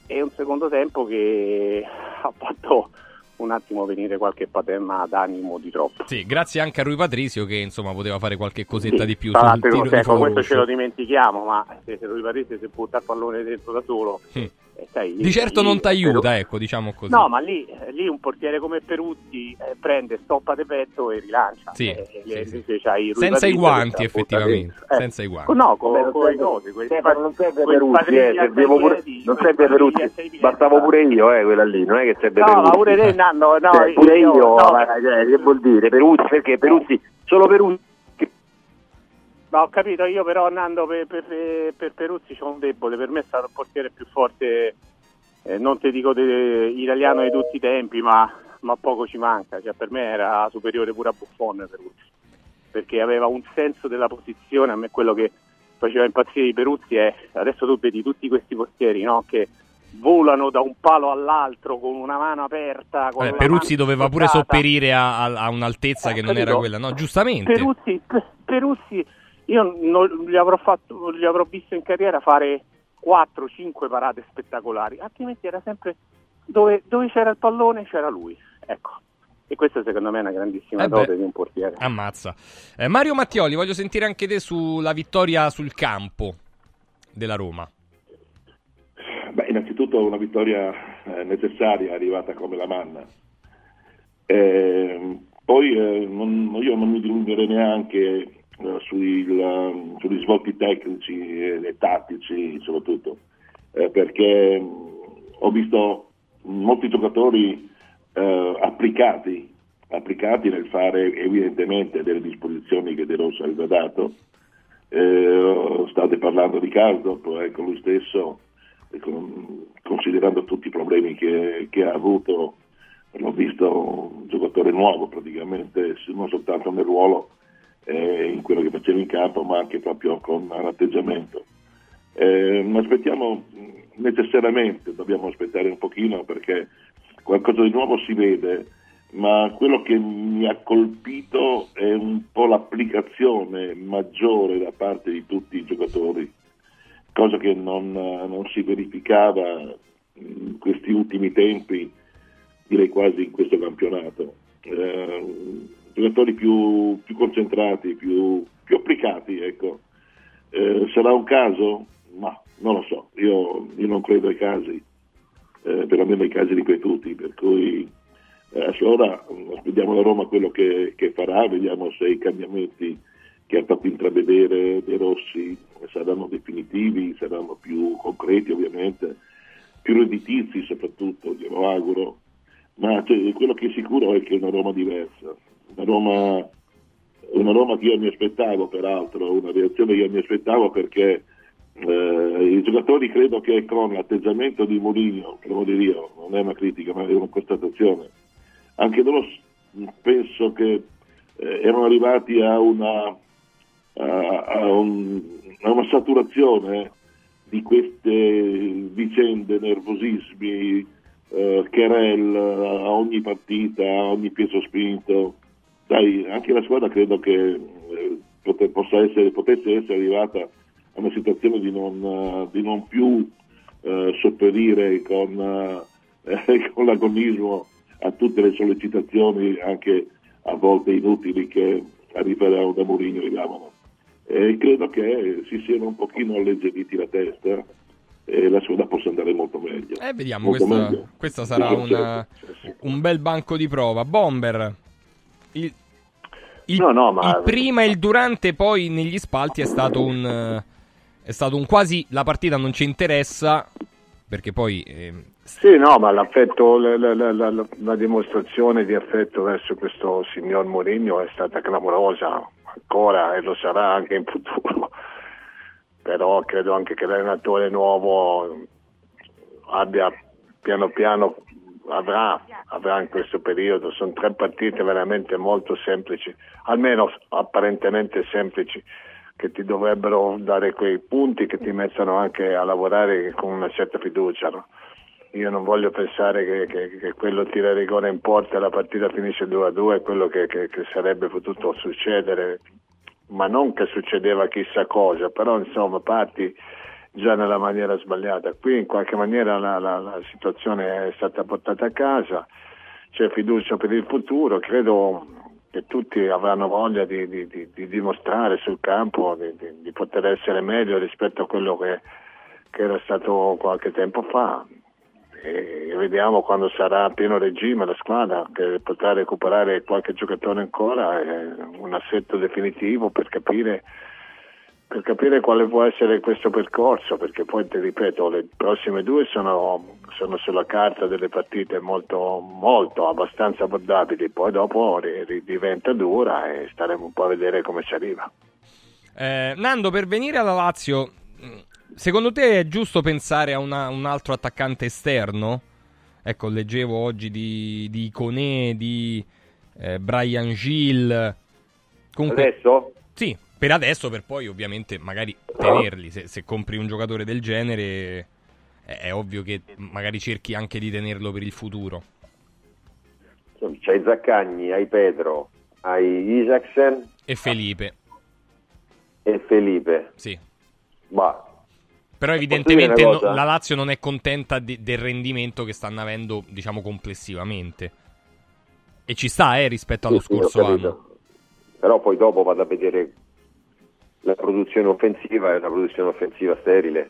e un secondo tempo che ha fatto un attimo venire qualche paterna d'animo di troppo. Sì, grazie anche a Rui Patrizio che insomma poteva fare qualche cosetta di più Tra sul l'altro, ecco, questo ce lo dimentichiamo, ma se, se lui Patrizio si butta il pallone dentro da solo, Mm. Eh, sai, lì- Di certo lì- non ti aiuta, ecco, diciamo così. No, ma lì, eh, lì un portiere come Peruzzi eh, prende, stoppa de petto e rilancia. Sì, Eh, sì, eh, sì. Rui Senza i guanti, effettivamente, dentro. senza i guanti. No, non con cosi, quei Stefano, non serve Peruzzi, eh, servivo pure, non serve piedi. bastavo pure io, eh, quella lì, non è che serve No, Peruzzi. ma pure te, Nando, no, Cioè, pure io, no, ma, cioè, che vuol dire? Peruzzi, perché Peruzzi, solo Peruzzi. Ma ho capito, io però Nando per, per, per Peruzzi c'ho un debole, per me è stato il portiere più forte, eh, non ti dico de- italiano di tutti i tempi, ma, ma poco ci manca, cioè, per me era superiore pure a Buffon Peruzzi, perché aveva un senso della posizione, a me quello che faceva impazzire di Peruzzi è, adesso tu vedi tutti questi portieri no, che volano da un palo all'altro con una mano aperta. La Peruzzi doveva pure sopperire a, a- a un'altezza Eh, che non capito? era quella, no? Giustamente. Peruzzi, Pe- Peruzzi, io non, gli, avrò fatto, gli avrò visto in carriera fare 4-5 parate spettacolari, altrimenti era sempre dove, dove c'era il pallone c'era lui. Ecco. E questa secondo me è una grandissima Eh dote di un portiere. Ammazza. Eh, Mario Mattioli, voglio sentire anche te sulla vittoria sul campo della Roma. Beh, innanzitutto una vittoria eh, necessaria, arrivata come la manna. Eh, poi eh, non- io non mi dilungherei neanche sui, la- sugli svolti tecnici e, tattici soprattutto, eh, perché mh, ho visto molti giocatori eh, applicati, applicati nel fare evidentemente delle disposizioni che De Rosso aveva dato. Eh, state parlando di Caldo, ecco lui stesso, e con- considerando tutti i problemi che, che ha avuto, l'ho visto un giocatore nuovo praticamente, non soltanto nel ruolo, eh, in quello che faceva in campo, ma anche proprio con l'atteggiamento. Eh, ma aspettiamo mh, necessariamente, dobbiamo aspettare un pochino perché qualcosa di nuovo si vede, ma quello che mi ha colpito è un po' l'applicazione maggiore da parte di tutti i giocatori, cosa che non, eh, non si verificava in questi ultimi tempi, direi quasi in questo campionato. Eh, giocatori più, più concentrati, più, più applicati, ecco. Eh, sarà un caso? Ma non lo so, io, io non credo ai casi, eh, perlomeno ai casi ripetuti, per cui eh, ora mm, aspettiamo da Roma quello che, che farà, vediamo se i cambiamenti che ha fatto intravedere De Rossi saranno definitivi, saranno più concreti ovviamente, più redditizi soprattutto, glielo auguro, ma cioè, quello che è sicuro è che è una Roma diversa, una Roma, una Roma che io mi aspettavo peraltro, una reazione che io mi aspettavo perché eh, i giocatori credo che con l'atteggiamento di Mourinho, che devo dire io, non è una critica ma è una constatazione, anche loro penso che eh, erano arrivati a una, a, a un- a una saturazione di queste vicende, nervosismi, eh, querel a ogni partita, a ogni peso spinto. Dai, anche la squadra credo che eh, possa essere, potesse essere arrivata a una situazione di non, eh, di non più eh, sopperire con, eh, con l'agonismo a tutte le sollecitazioni, anche a volte inutili, che arrivavano da Mourinho arrivavano. E credo che si siano un pochino alleggeriti la testa e la squadra possa andare molto meglio. Eh, vediamo, Molto questa, meglio. questa sarà una- un bel banco di prova. Bomber, il, il- No, no, ma- il prima e il durante poi negli spalti è stato un, eh, è stato un quasi la partita non ci interessa perché poi eh, Sì, no, ma l'affetto, la, la- la- la- la dimostrazione di affetto verso questo signor Mourinho è stata clamorosa ancora e lo sarà anche in futuro. Però credo anche che l'allenatore nuovo abbia piano piano avrà, avrà in questo periodo. Sono tre partite veramente molto semplici, almeno apparentemente semplici, che ti dovrebbero dare quei punti che ti mettano anche a lavorare con una certa fiducia. no? Io non voglio pensare che, che- che quello tira rigore in porta e la partita finisce 2-2, è quello che, che- che sarebbe potuto succedere, ma non che succedeva chissà cosa, però insomma parti già nella maniera sbagliata. Qui in qualche maniera la, la- la situazione è stata portata a casa, c'è fiducia per il futuro, credo che tutti avranno voglia di, di- di- di dimostrare sul campo di, poter essere meglio rispetto a quello che, che era stato qualche tempo fa. E vediamo quando sarà a pieno regime la squadra, che potrà recuperare qualche giocatore ancora, un assetto definitivo per capire per capire quale può essere questo percorso, perché poi ti ripeto, le prossime due sono, sono sulla carta delle partite molto, molto abbastanza abbordabili, poi dopo ri- ri- diventa dura e staremo un po' a vedere come ci arriva. Eh, Nando, per venire alla Lazio, secondo te è giusto pensare a una- un altro attaccante esterno? Ecco, leggevo oggi di, di Iconé, di eh, Brian Gill. Comunque, Adesso? Sì, per adesso, per poi ovviamente magari tenerli. Se, se compri un giocatore del genere, è, è ovvio che magari cerchi anche di tenerlo per il futuro. C'hai Zaccagni, hai Pedro, hai Isaacsen E Felipe, e Felipe. sì. Ma Però evidentemente no- la Lazio non è contenta di- del rendimento che stanno avendo, diciamo, complessivamente. E ci sta, eh, rispetto allo Sì, sì, scorso capito. anno. però poi dopo vado a vedere la produzione offensiva, è una produzione offensiva sterile.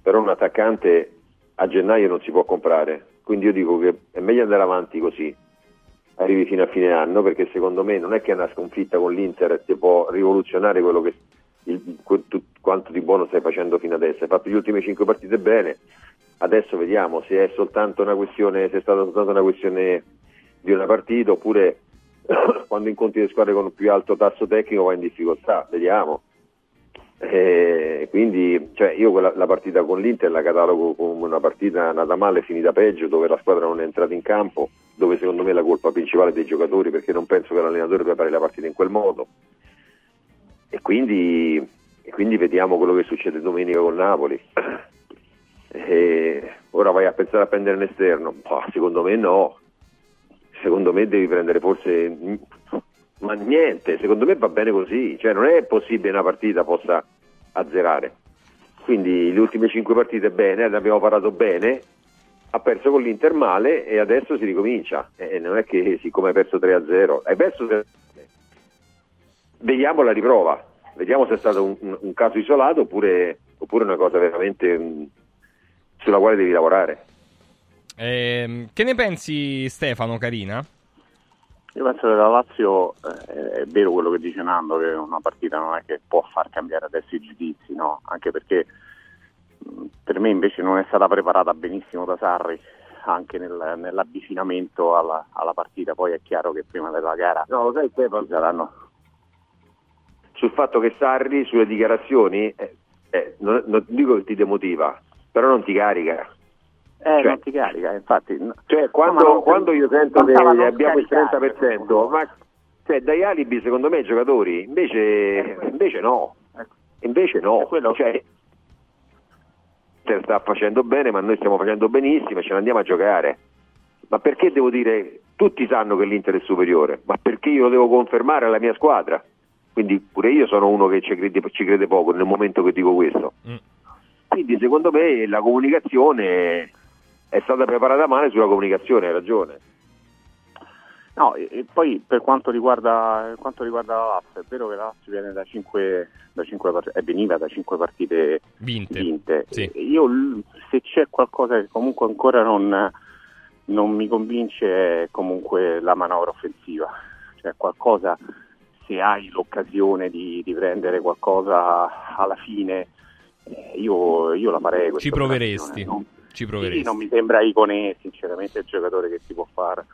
Però un attaccante a gennaio non si può comprare. Quindi io dico che è meglio andare avanti così, arrivi fino a fine anno, perché secondo me non è che una sconfitta con l'Inter ti può rivoluzionare quello che il- tu- quanto di buono stai facendo fino adesso. Hai fatto le ultime cinque partite bene, adesso vediamo se è soltanto una questione, se è stata soltanto una questione di una partita oppure quando incontri le squadre con un più alto tasso tecnico vai in difficoltà, vediamo. Eh, quindi cioè, io quella, la partita con l'Inter la catalogo come una partita nata male, finita peggio, dove la squadra non è entrata in campo, dove secondo me la colpa principale è dei giocatori, perché non penso che l'allenatore prepari la partita in quel modo. E quindi, e quindi vediamo quello che succede domenica con Napoli. E ora vai a pensare a prendere un esterno? Boh, secondo me no. Secondo me devi prendere forse. Ma niente, secondo me va bene così. Cioè, non è possibile una partita possa azzerare. Quindi le ultime cinque partite bene, ne abbiamo parlato bene. Ha perso con l'Inter male e adesso si ricomincia. E non è che siccome hai perso 3-0, hai perso 3 Vediamo la riprova, vediamo se è stato un, un- caso isolato oppure, oppure una cosa veramente mm, sulla quale devi lavorare. Ehm, che ne pensi, Stefano Carina? Io penso che la Lazio eh, è vero quello che dice Nando, che una partita non è che può far cambiare adesso i giudizi, no? Anche perché mh, per me invece non è stata preparata benissimo da Sarri anche nel- nell'avvicinamento alla, alla partita. Poi è chiaro che prima della gara No, lo sai Stefano, ci saranno sul fatto che Sarri sulle dichiarazioni, eh, eh, non, non dico che ti demotiva, però non ti carica. Eh, Cioè- non ti carica, infatti. Cioè, quando, No, quando io sento che abbiamo il scaricare, 30%, ma cioè, dai alibi secondo me ai giocatori, invece, invece no, invece no. Cioè, Inter sta facendo bene, ma noi stiamo facendo benissimo e ce ne andiamo a giocare. Ma perché devo dire, tutti sanno che l'Inter è superiore, ma perché io lo devo confermare alla mia squadra? Quindi pure io sono uno che ci crede, ci crede poco nel momento che dico questo. Quindi secondo me la comunicazione è stata preparata male sulla comunicazione, hai ragione. No, e, poi per quanto riguarda, per quanto riguarda la Lazio, è vero che la Lazio viene da 5, da cinque part- eh, veniva da 5 partite Vinte. Sì. E Io se c'è qualcosa che comunque ancora non, non mi convince è comunque la manovra offensiva. Cioè qualcosa, se hai l'occasione di, di prendere qualcosa alla fine, eh, io, io la farei. Ci proveresti. operazione, no? Ci Sì, proveresti. non mi sembra Icone, sinceramente, il giocatore che si può fare.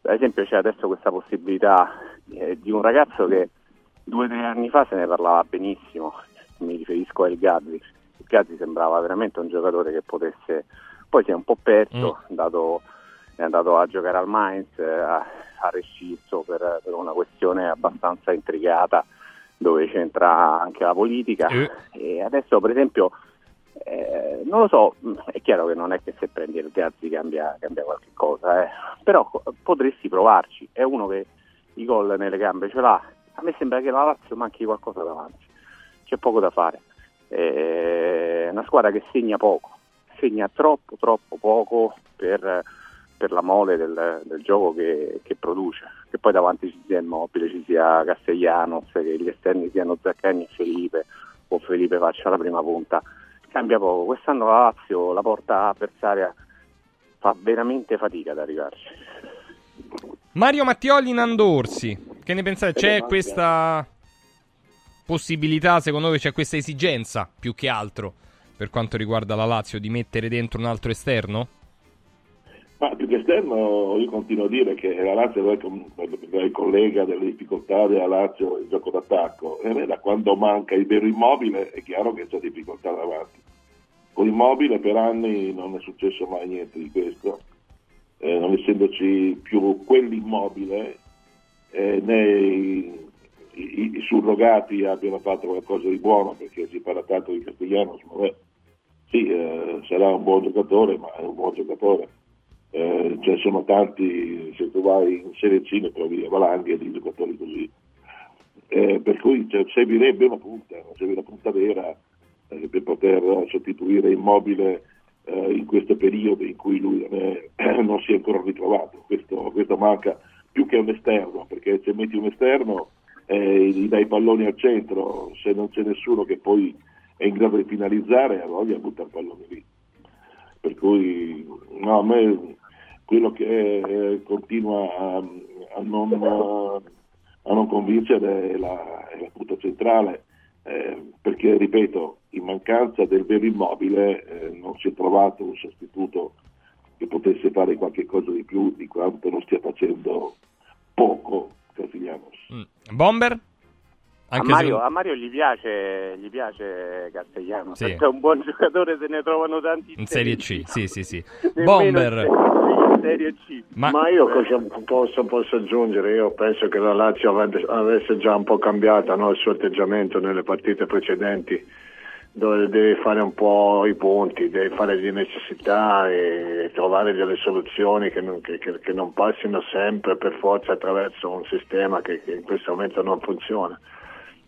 Per esempio c'è adesso questa possibilità eh, di un ragazzo che due o tre anni fa se ne parlava benissimo, mi riferisco a El Gazzi. Il Gazzi sembrava veramente un giocatore che potesse, poi si è un po' perso, è, andato, è andato a giocare al Mainz, eh, ha rescisso per, per una questione abbastanza intrigata dove c'entra anche la politica e adesso per esempio eh, non lo so, è chiaro che non è che se prendi il Gazzi cambia, cambia qualche cosa, eh. però potresti provarci, è uno che i gol nelle gambe ce l'ha, a me sembra che la Lazio manchi qualcosa davanti, c'è poco da fare, è una squadra che segna poco, segna troppo troppo poco per, per la mole del, del gioco che, che produce. Che poi davanti ci sia Immobile, ci sia Castellanos, che gli esterni siano Zaccagni e Felipe, o Felipe faccia la prima punta. Cambia poco. Quest'anno la Lazio, la porta avversaria, fa veramente fatica ad arrivarci. Mario Mattioli Nandorsi, che ne pensate? C'è questa possibilità, secondo voi c'è questa esigenza più che altro per quanto riguarda la Lazio di mettere dentro un altro esterno? Ma più che esterno io continuo a dire che la Lazio è il collega delle difficoltà della Lazio il gioco d'attacco e da quando manca il vero immobile è chiaro che c'è difficoltà davanti. Con immobile per anni non è successo mai niente di questo, eh, non essendoci più quell'immobile eh, né i, i, i, surrogati abbiano fatto qualcosa di buono perché si parla tanto di Castigliano, sì, eh, sarà un buon giocatore, ma è un buon giocatore eh, ce sono tanti, se tu vai in Serie C ne trovi valanghe di giocatori così. Eh, per cui cioè, servirebbe una punta, serve una punta vera eh, per poter sostituire Immobile eh, in questo periodo in cui lui non, si è ancora ritrovato. Questo, questo, manca più che un esterno, perché se metti un esterno eh, gli dai palloni al centro, se non c'è nessuno che poi è in grado di finalizzare, allora gli butta il pallone lì. Per cui no, a me quello che eh, continua a, a, non, a, non, convincere è la, è la punta centrale, eh, perché ripeto, in mancanza del vero immobile eh, non si è trovato un sostituto che potesse fare qualche cosa di più di quanto non stia facendo poco Castiglianos. Mm. Bomber? A Mario, se... a Mario, gli piace, gli piace Castellano, sì. è un buon giocatore, se ne trovano tanti in, in Serie C. Sì, sì, sì. Bomber. Serie C. Ma, Ma io cosa posso, posso, aggiungere? Io penso che la Lazio avesse già un po' cambiato no, il suo atteggiamento nelle partite precedenti, dove deve fare un po' i punti, deve fare di necessità e trovare delle soluzioni che non, che, che, non passino sempre per forza attraverso un sistema che, che in questo momento non funziona.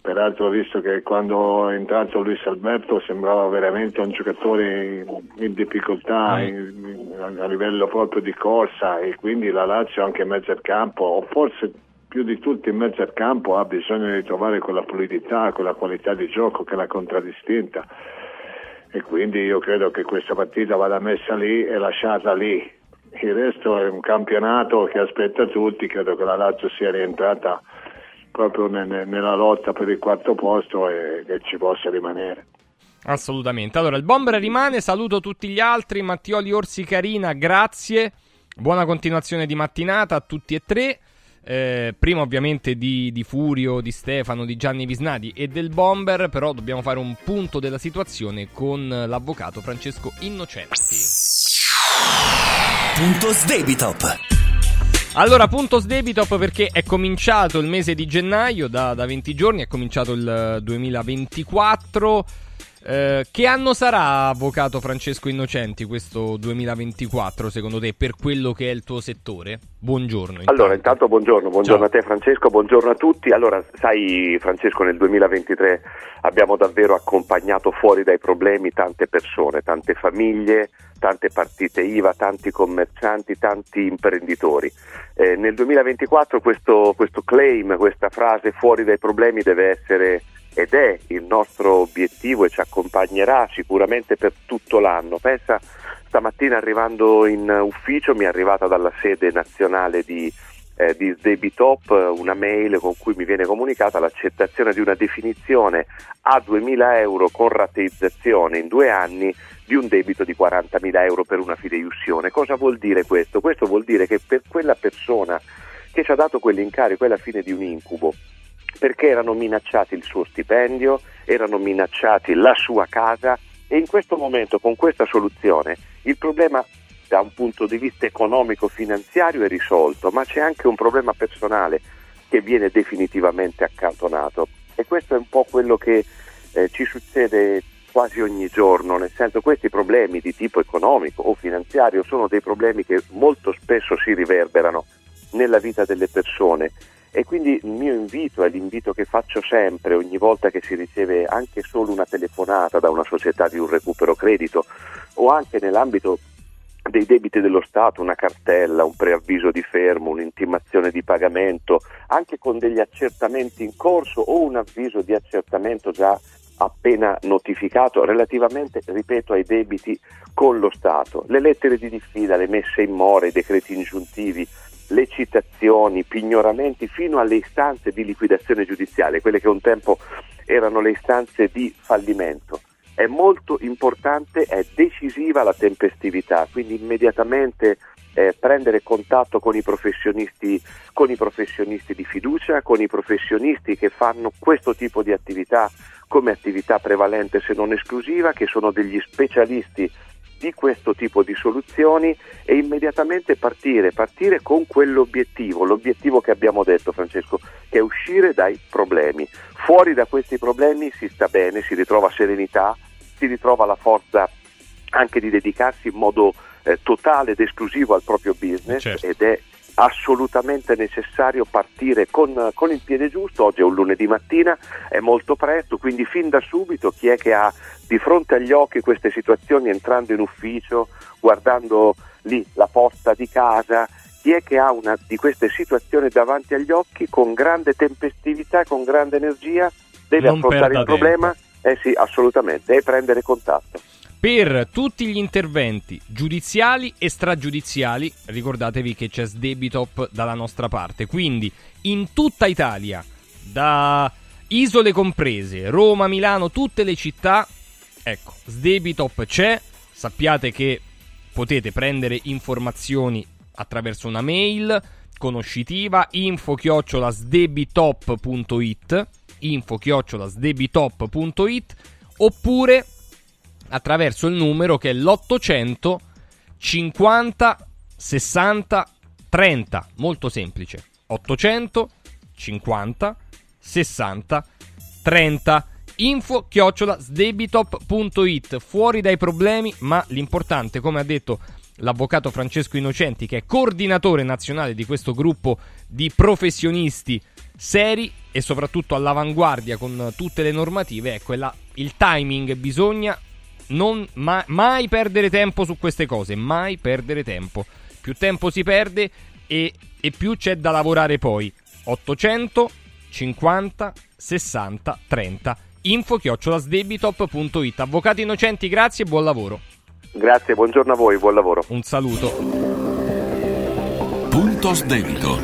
Peraltro ho visto che quando è entrato Luis Alberto sembrava veramente un giocatore in, difficoltà mm. in, a livello proprio di corsa e quindi la Lazio anche in mezzo al campo, o forse più di tutti in mezzo al campo, ha bisogno di trovare quella fluidità, quella qualità di gioco che la contraddistinta. E quindi io credo che questa partita vada messa lì e lasciata lì. Il resto è un campionato che aspetta tutti, credo che la Lazio sia rientrata proprio ne, nella lotta per il quarto posto e che ci possa rimanere. Assolutamente. Allora, il bomber rimane, saluto tutti gli altri, Mattioli Orsi Carina, grazie. Buona continuazione di mattinata a tutti e tre. Eh, prima ovviamente di, di, Furio, di Stefano, di Gianni Visnadi e del Bomber, però dobbiamo fare un punto della situazione con l'avvocato Francesco Innocenti. Punto Sdebitop. Allora, punto sdebitop perché è cominciato il mese di gennaio, da, da 20 giorni, è cominciato il 2024. Eh, che anno sarà, avvocato Francesco Innocenti, questo 2024, secondo te, per quello che è il tuo settore? Buongiorno. Intanto. Allora, intanto buongiorno, buongiorno Ciao. a te Francesco, buongiorno a tutti. Allora, sai Francesco, nel 2023 abbiamo davvero accompagnato fuori dai problemi tante persone, tante famiglie, tante partite IVA, tanti commercianti, tanti imprenditori. Eh, nel 2024 questo, questo claim, questa frase fuori dai problemi deve essere ed è il nostro obiettivo e ci accompagnerà sicuramente per tutto l'anno. Pensa, stamattina arrivando in ufficio mi è arrivata dalla sede nazionale di, eh, di Debitop una mail con cui mi viene comunicata l'accettazione di una definizione a 2.000 euro con rateizzazione in due anni di un debito di 40.000 euro per una fideiussione. Cosa vuol dire questo? Questo vuol dire che per quella persona che ci ha dato quell'incarico è la fine di un incubo perché erano minacciati il suo stipendio, erano minacciati la sua casa e in questo momento con questa soluzione il problema da un punto di vista economico-finanziario è risolto, ma c'è anche un problema personale che viene definitivamente accantonato. E questo è un po' quello che eh, ci succede quasi ogni giorno, nel senso questi problemi di tipo economico o finanziario sono dei problemi che molto spesso si riverberano nella vita delle persone e quindi il mio invito è l'invito che faccio sempre ogni volta che si riceve anche solo una telefonata da una società di un recupero credito o anche nell'ambito dei debiti dello Stato, una cartella, un preavviso di fermo, un'intimazione di pagamento, anche con degli accertamenti in corso o un avviso di accertamento già appena notificato relativamente, ripeto, ai debiti con lo Stato. Le lettere di diffida, le messe in mora, i decreti ingiuntivi, le citazioni, pignoramenti fino alle istanze di liquidazione giudiziale, quelle che un tempo erano le istanze di fallimento. È molto importante, è decisiva la tempestività, quindi immediatamente eh, prendere contatto con i, con i professionisti di fiducia, con i professionisti che fanno questo tipo di attività come attività prevalente se non esclusiva, che sono degli specialisti di questo tipo di soluzioni e immediatamente partire, partire con quell'obiettivo, l'obiettivo che abbiamo detto Francesco, che è uscire dai problemi. Fuori da questi problemi si sta bene, si ritrova serenità, si ritrova la forza anche di dedicarsi in modo eh, totale ed esclusivo al proprio business Certo. ed è assolutamente necessario partire con, con il piede giusto, oggi è un lunedì mattina, è molto presto, quindi fin da subito chi è che ha di fronte agli occhi queste situazioni entrando in ufficio, guardando lì la posta di casa, chi è che ha una di queste situazioni davanti agli occhi con grande tempestività, con grande energia, deve Non affrontare il problema? Eh sì, assolutamente, e prendere contatto. Per tutti gli interventi giudiziali e stragiudiziali, ricordatevi che c'è Sdebitop dalla nostra parte. Quindi in tutta Italia, da isole comprese, Roma, Milano, tutte le città, ecco, Sdebitop c'è. Sappiate che potete prendere informazioni attraverso una mail conoscitiva info sdebitop.it info sdebitop.it oppure attraverso il numero che è l'800 50 60 30 molto semplice. 800 50 60 30 info chiocciola sdebitop.it fuori dai problemi ma l'importante come ha detto l'avvocato Francesco Innocenti che è coordinatore nazionale di questo gruppo di professionisti seri e soprattutto all'avanguardia con tutte le normative ecco è la- il timing. Bisogna non ma- mai perdere tempo su queste cose, mai perdere tempo. Più tempo si perde e, e più c'è da lavorare poi. 800 50 60 30 info chiocciolasdebitop.it Avvocati innocenti, grazie e buon lavoro. Grazie, buongiorno a voi, buon lavoro. Un saluto. Punto sdebito.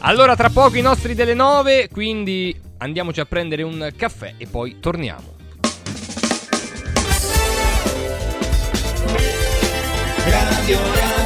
Allora, tra poco i nostri delle 9, quindi andiamoci a prendere un caffè e poi torniamo. Radio Radio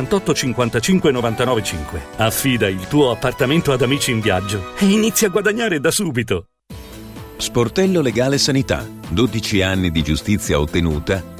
55 99 5. Affida il tuo appartamento ad Amici in Viaggio e inizia a guadagnare da subito. Sportello Legale Sanità. 12 anni di giustizia ottenuta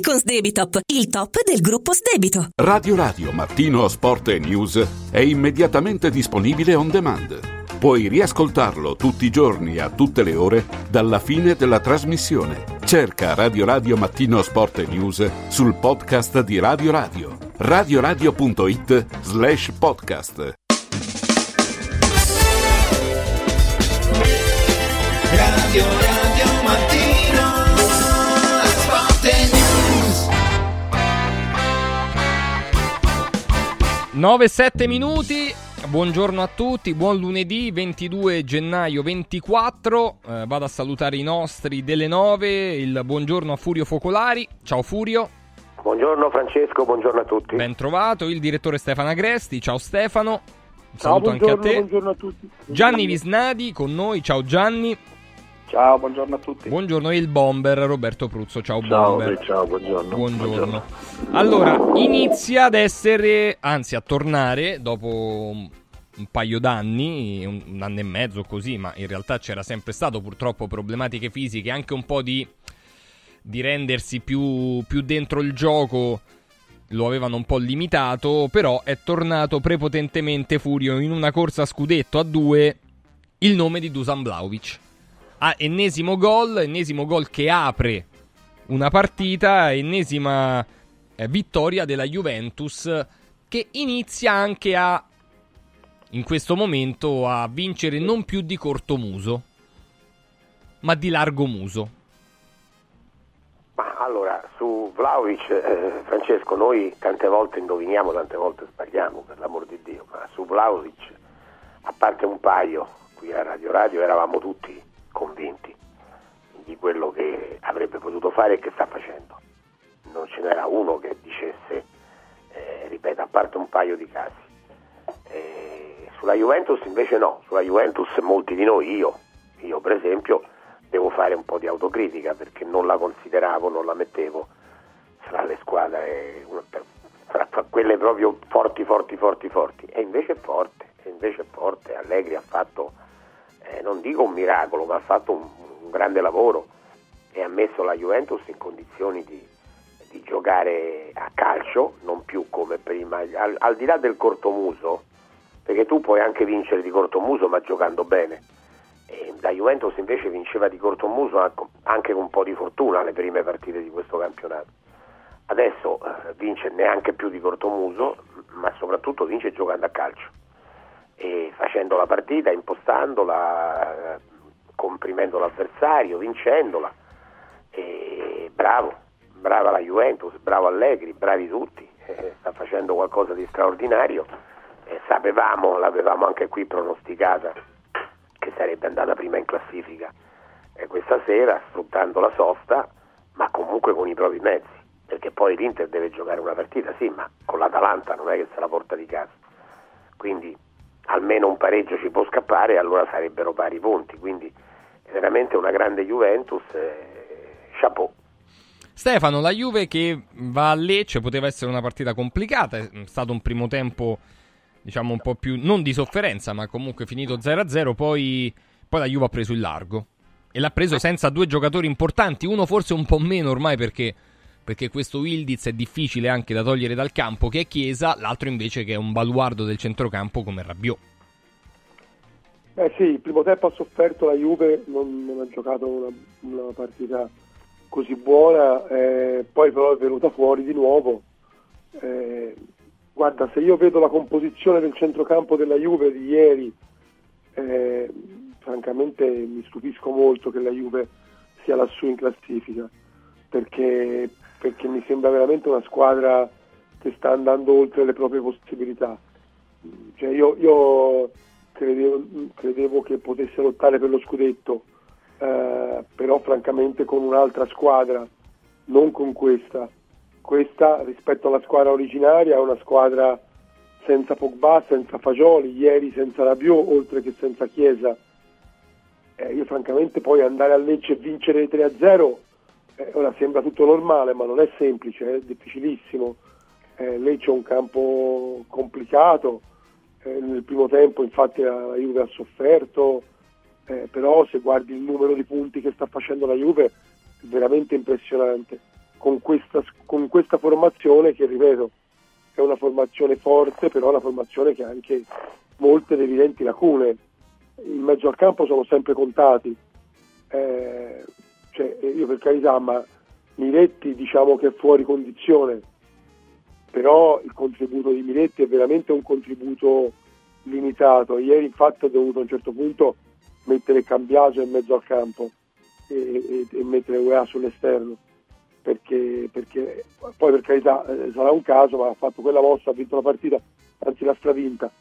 con Sdebitop, il top del gruppo Sdebito. Radio Radio Mattino Sport e News è immediatamente disponibile on demand. Puoi riascoltarlo tutti i giorni a tutte le ore dalla fine della trasmissione. Cerca Radio Radio Mattino Sport e News sul podcast di Radio Radio. radioradio.it slash podcast. Radio Radio 9-7 minuti. Buongiorno a tutti, buon lunedì 22 gennaio 24. Eh, vado a salutare i nostri delle 9. Il buongiorno a Furio Focolari. Ciao Furio. Buongiorno Francesco, buongiorno a tutti. Ben trovato. Il direttore Stefano Agresti. Ciao Stefano. Un Ciao, saluto anche a te. buongiorno a tutti. Gianni Visnadi con noi. Ciao Gianni. Ciao, buongiorno a tutti. Buongiorno il bomber Roberto Pruzzo. Ciao, Ciao, bomber. beh, ciao, buongiorno. Buongiorno. Allora, inizia ad essere, anzi a tornare dopo un un paio d'anni, un, un anno e mezzo così, ma in realtà c'era sempre stato purtroppo problematiche fisiche, anche un po' di, di rendersi più, più dentro il gioco lo avevano un po' limitato, però è tornato prepotentemente Furio in una corsa a scudetto a due il nome di Dusan Vlaovic. Ah, ennesimo gol, ennesimo gol che apre una partita, ennesima eh, vittoria della Juventus che inizia anche a in questo momento a vincere non più di corto muso, ma di largo muso. Ma allora, su Vlaovic, eh, Francesco, noi tante volte indoviniamo, tante volte sbagliamo, per l'amor di Dio, ma su Vlaovic, a parte un paio, qui a Radio Radio eravamo tutti convinti di quello che avrebbe potuto fare e che sta facendo. Non ce n'era uno che dicesse, eh, ripeto, a parte un paio di casi. Eh, sulla Juventus invece no, sulla Juventus molti di noi, io, io per esempio, devo fare un po' di autocritica perché non la consideravo, non la mettevo fra le squadre, fra quelle proprio forti, forti, forti, forti. E invece è forte, e invece è forte. Allegri ha fatto, eh, non dico un miracolo, ma ha fatto un, un grande lavoro e ha messo la Juventus in condizioni di, di giocare a calcio, non più come prima, al, al di là del cortomuso, perché tu puoi anche vincere di cortomuso ma giocando bene. E la Juventus invece vinceva di cortomuso anche- con un po' di fortuna le prime partite di questo campionato. Adesso eh, vince neanche più di cortomuso, ma soprattutto vince giocando a calcio facendo la partita, impostandola, comprimendo l'avversario, vincendola. E, bravo, brava la Juventus, bravo Allegri, bravi tutti, eh, sta facendo qualcosa di straordinario. Eh, sapevamo, l'avevamo anche qui pronosticata, che sarebbe andata prima in classifica eh, questa sera, sfruttando la sosta, ma comunque con i propri mezzi, perché poi l'Inter deve giocare una partita, sì, ma con l'Atalanta non è che se la porta di casa. Quindi almeno un pareggio ci può scappare allora sarebbero pari punti, quindi veramente una grande Juventus, eh, chapeau. Stefano, la Juve che va a Lecce poteva essere una partita complicata, è stato un primo tempo diciamo un po' più non di sofferenza, ma comunque finito 0-0, poi, poi la Juve ha preso il largo e l'ha preso senza due giocatori importanti, uno forse un po' meno ormai perché, perché questo Wildiz è difficile anche da togliere dal campo che è Chiesa, l'altro invece che è un baluardo del centrocampo come Rabiot. Eh sì, il primo tempo ha sofferto la Juve, non, non ha giocato una, una, partita così buona, eh, poi però è venuta fuori di nuovo. Eh, guarda, se io vedo la composizione del centrocampo della Juve di ieri, eh, francamente mi stupisco molto che la Juve sia lassù in classifica, perché, perché mi sembra veramente una squadra che sta andando oltre le proprie possibilità. Cioè io, io credevo, credevo, che potesse lottare per lo scudetto, eh, però francamente con un'altra squadra, non con questa. Questa rispetto alla squadra originaria è una squadra senza Pogba, senza Fagioli, ieri senza Rabiot, oltre che senza Chiesa. Eh, io francamente poi andare a Lecce e vincere 3-0, eh, ora sembra tutto normale, ma non è semplice, è difficilissimo. Eh, Lecce è un campo complicato, eh, nel primo tempo infatti la Juve ha sofferto, eh, però se guardi il numero di punti che sta facendo la Juve è veramente impressionante. Con questa, con questa formazione che ripeto è una formazione forte, però una formazione che ha anche molte ed evidenti lacune. In mezzo al campo sono sempre contati. Eh, cioè, io per carità, ma Miretti diciamo che è fuori condizione, però il contributo di Miretti è veramente un contributo limitato. Ieri infatti ho dovuto a un certo punto mettere Cambiaso in mezzo al campo e, e, e mettere UEA sull'esterno. Perché, perché, poi per carità eh, sarà un caso, ma ha fatto quella mossa, ha vinto la partita, anzi l'ha stravinta.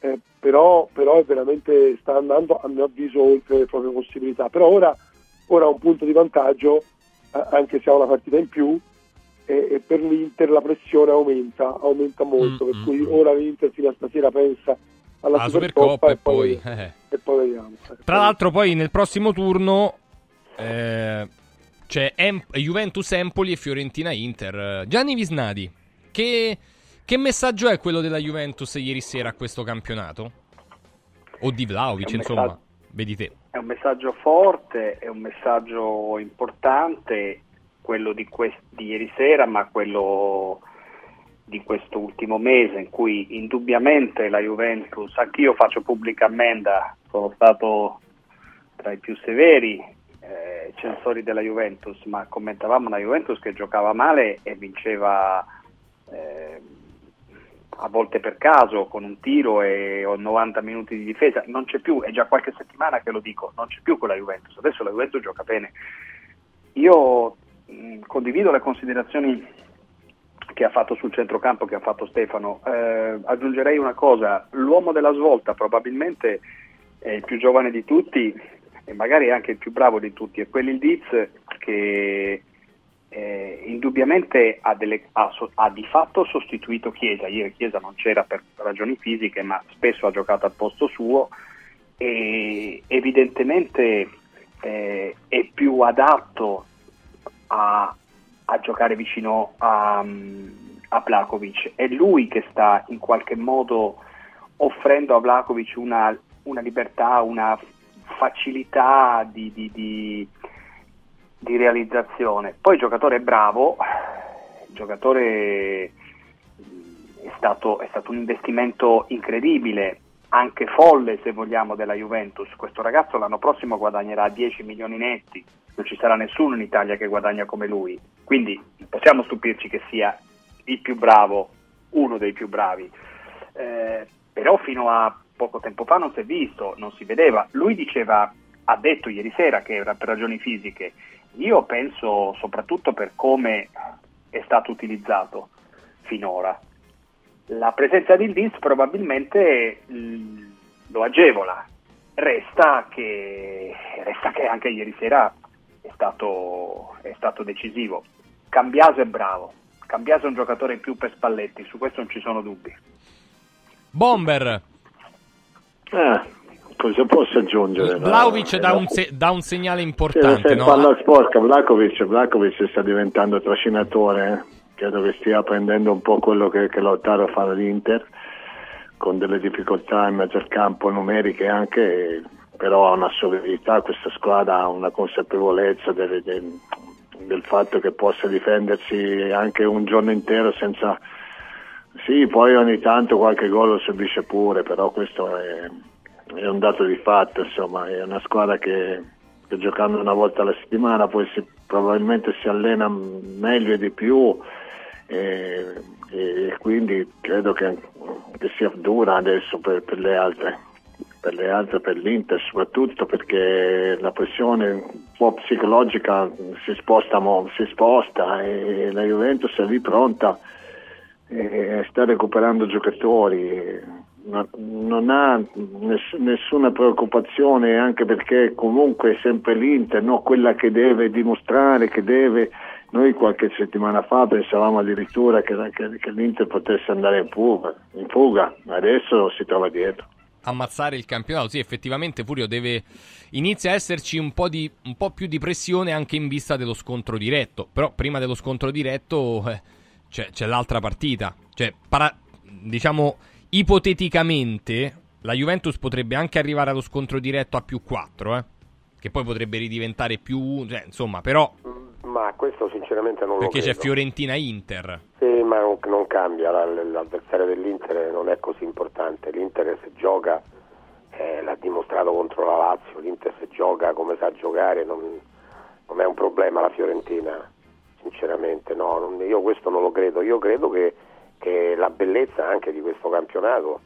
Eh, però, però veramente sta andando a mio avviso oltre le proprie possibilità. Però ora, ora ha un punto di vantaggio, eh, anche se ha una partita in più, e, e, per l'Inter la pressione aumenta, aumenta molto, mm, per cui mm, ora l'Inter fino a stasera pensa alla la Supercoppa, Supercoppa e, poi, poi, eh. e poi vediamo. Tra l'altro poi nel prossimo turno eh, c'è Em- Juventus Empoli e Fiorentina Inter. Gianni Visnadi, che, che, messaggio è quello della Juventus ieri sera a questo campionato? O di Vlaovic, insomma, messaggio, vedi te. È un messaggio forte, è un messaggio importante, quello di, quest- di ieri sera, ma quello di questo ultimo mese in cui indubbiamente la Juventus, anch'io faccio pubblica ammenda, sono stato tra i più severi eh, censori della Juventus, ma commentavamo una Juventus che giocava male e vinceva eh, a volte per caso con un tiro e 90 minuti di difesa, non c'è più, è già qualche settimana che lo dico, non c'è più quella Juventus, adesso la Juventus gioca bene. Io mh, condivido le considerazioni che ha fatto sul centrocampo, che ha fatto Stefano, eh, aggiungerei una cosa, l'uomo della svolta probabilmente è il più giovane di tutti e magari anche il più bravo di tutti, è quell'Ildiz che eh, indubbiamente ha, delle, ha, ha, di fatto sostituito Chiesa, ieri Chiesa non c'era per ragioni fisiche ma spesso ha giocato al posto suo. E evidentemente eh, è più adatto a, a giocare vicino a, a Vlakovic, è lui che sta in qualche modo offrendo a Vlakovic una, una libertà, una facilità di, di, di, di, realizzazione. Poi il giocatore è bravo, il giocatore è stato, è stato un investimento incredibile, anche folle se vogliamo della Juventus. Questo ragazzo l'anno prossimo guadagnerà 10 milioni netti, non ci sarà nessuno in Italia che guadagna come lui, quindi possiamo stupirci che sia il più bravo, uno dei più bravi. Eh, però fino a poco tempo fa non si è visto, non si vedeva. Lui diceva, ha detto ieri sera che era per ragioni fisiche, io penso soprattutto per come è stato utilizzato finora. La presenza di Ildiz probabilmente mh, lo agevola, resta che, resta che anche ieri sera è stato, è stato decisivo. Cambiaso è bravo, Cambiaso è un giocatore in più per Spalletti, su questo non ci sono dubbi. Bomber. Eh, cosa posso aggiungere? Vlaovic No, dà, un se- dà un segnale importante, se no? palla sporca, Vlakovic, Vlakovic sta diventando trascinatore, eh. credo che stia prendendo un po' quello che, che Lautaro fa all'Inter, con delle difficoltà in mezzo al campo numeriche anche, però ha una solidità, questa squadra ha una consapevolezza del, del- del fatto che possa difendersi anche un giorno intero senza... Sì, poi ogni tanto qualche gol lo subisce pure, però questo è, è un dato di fatto, insomma, è una squadra che, che giocando una volta alla settimana poi si- probabilmente si allena meglio e di più e, e quindi credo che, che sia dura adesso per, per le altre per le altre, per l'Inter soprattutto perché la pressione un po' psicologica si sposta, si sposta e la Juventus è lì pronta e sta recuperando giocatori, non, ha ness- nessuna preoccupazione anche perché comunque è sempre l'Inter, no? quella che deve dimostrare, che deve... Noi qualche settimana fa pensavamo addirittura che, che- che l'Inter potesse andare in fuga, in fuga, adesso si trova dietro. ammazzare il campionato. Sì, effettivamente Furio deve inizia a esserci un po', di, un po' più di pressione anche in vista dello scontro diretto. Però prima dello scontro diretto eh, c'è, c'è l'altra partita. Cioè, para- diciamo ipoteticamente la Juventus potrebbe anche arrivare allo scontro diretto a più 4, eh, che poi potrebbe ridiventare più, cioè, insomma, però Ma questo sinceramente non perché lo c'è credo. Fiorentina-Inter. Sì, ma non, non cambia, la- l'avversario dell'Inter non è così importante. L'Inter se gioca, eh, l'ha dimostrato contro la Lazio, l'Inter se gioca come sa giocare non, non è un problema la Fiorentina, sinceramente. No, non- io questo non lo credo. Io credo che, che la bellezza anche di questo campionato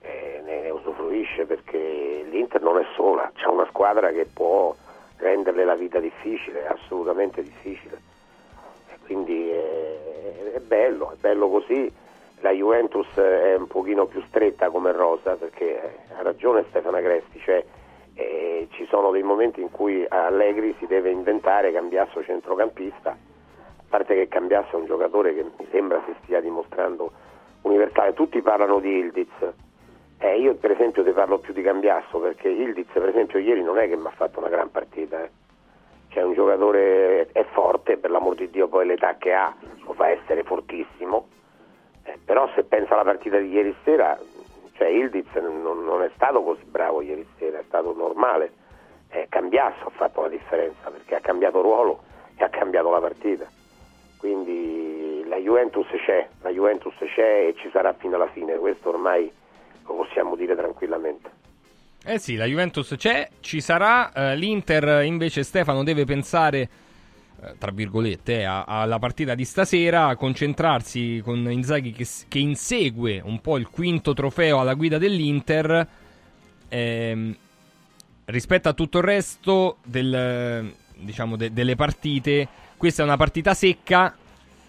eh, ne, ne usufruisce perché l'Inter non è sola, c'è una squadra che può renderle la vita difficile, assolutamente difficile. Quindi è, è bello, è bello così. La Juventus è un pochino più stretta come rosa perché eh, ha ragione Stefano Agresti, cioè eh, ci sono dei momenti in cui Allegri si deve inventare Cambiasso centrocampista, a parte che Cambiasso è un giocatore che mi sembra si stia dimostrando universale. Tutti parlano di Ildiz, eh, io per esempio ti parlo più di Cambiasso perché Ildiz per esempio ieri non è che mi ha fatto una gran partita, eh. cioè un giocatore è forte, per l'amor di Dio poi l'età che ha lo fa essere fortissimo, eh, però se pensa alla partita di ieri sera, cioè Ildiz non, non è stato così bravo ieri sera, è stato normale, eh, Cambiasso ha fatto la differenza perché ha cambiato ruolo e ha cambiato la partita, quindi la Juventus c'è, la Juventus c'è e ci sarà fino alla fine, questo ormai lo possiamo dire tranquillamente. Eh sì, la Juventus c'è, ci sarà, eh, l'Inter invece Stefano deve pensare, eh, tra virgolette, eh, alla partita di stasera, concentrarsi con Inzaghi che, che insegue un po' il quinto trofeo alla guida dell'Inter, ehm, rispetto a tutto il resto del, diciamo, de- delle partite, questa è una partita secca,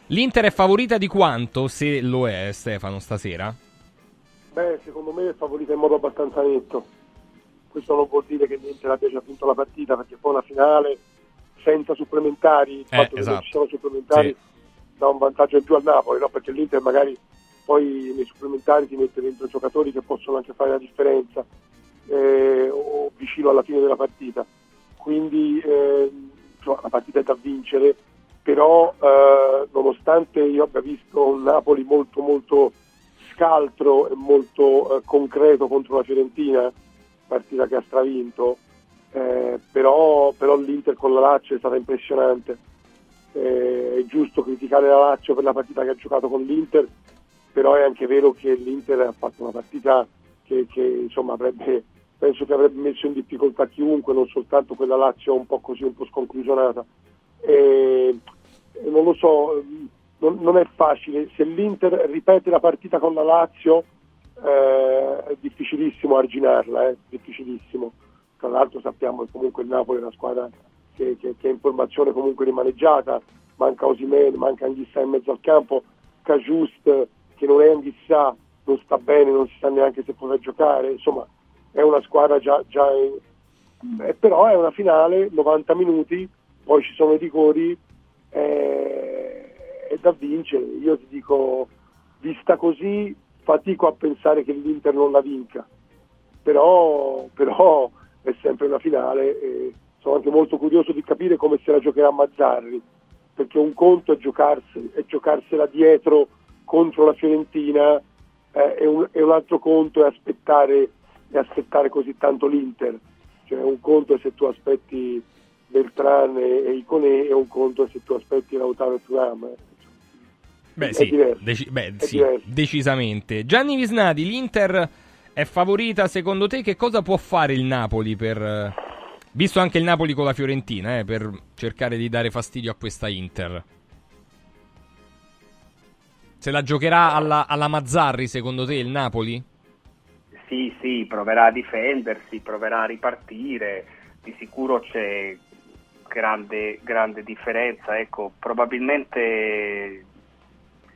l'Inter è favorita di quanto, se lo è Stefano stasera? Beh, secondo me è favorita in modo abbastanza netto. Questo non vuol dire che l'Inter abbia già vinto la partita, perché poi la finale senza supplementari, il Eh, fatto che esatto. non ci siano supplementari Sì. dà un vantaggio in più al Napoli, no? perché l'Inter magari poi nei supplementari ti mette dentro giocatori che possono anche fare la differenza eh, o vicino alla fine della partita. Quindi eh, insomma, la partita è da vincere, però eh, nonostante io abbia visto un Napoli molto molto scaltro e molto eh, concreto contro la Fiorentina, partita che ha stravinto, eh, però, però l'Inter con la Lazio è stata impressionante. Eh, è giusto criticare la Lazio per la partita che ha giocato con l'Inter, però è anche vero che l'Inter ha fatto una partita che, che, insomma avrebbe, penso che avrebbe messo in difficoltà chiunque, non soltanto quella Lazio un po' così, un po' sconclusionata. E, non lo so, non, non è facile. Se l'Inter ripete la partita con la Lazio eh, è difficilissimo arginarla, è difficilissimo. Tra l'altro sappiamo che comunque il Napoli è una squadra che, che, che è in formazione comunque rimaneggiata, manca Osimen, manca Anghissà in mezzo al campo, Cajust che non è Anghissà, non sta bene, non si sa neanche se potrà giocare, insomma è una squadra già, già in... eh, però è una finale, 90 minuti, poi ci sono i rigori, eh, è da vincere, io ti dico, vista così fatico a pensare che l'Inter non la vinca, però, però è sempre una finale e sono anche molto curioso di capire come se la giocherà Mazzarri, perché un conto è, giocarsi, è giocarsela dietro contro la Fiorentina eh, e, un, e, un, altro conto è aspettare, è aspettare, così tanto l'Inter. Cioè un conto è se tu aspetti Beltran e, e Iconè e un conto è se tu aspetti Lautaro e Turam. Beh, sì, deci- beh sì decisamente. Gianni Visnadi, l'Inter è favorita secondo te? Che cosa può fare il Napoli per... Visto anche il Napoli con la Fiorentina, eh, per cercare di dare fastidio a questa Inter. Se la giocherà alla, alla Mazzarri, secondo te, il Napoli? Sì, sì, proverà a difendersi, proverà a ripartire. Di sicuro c'è grande, grande differenza. Ecco, probabilmente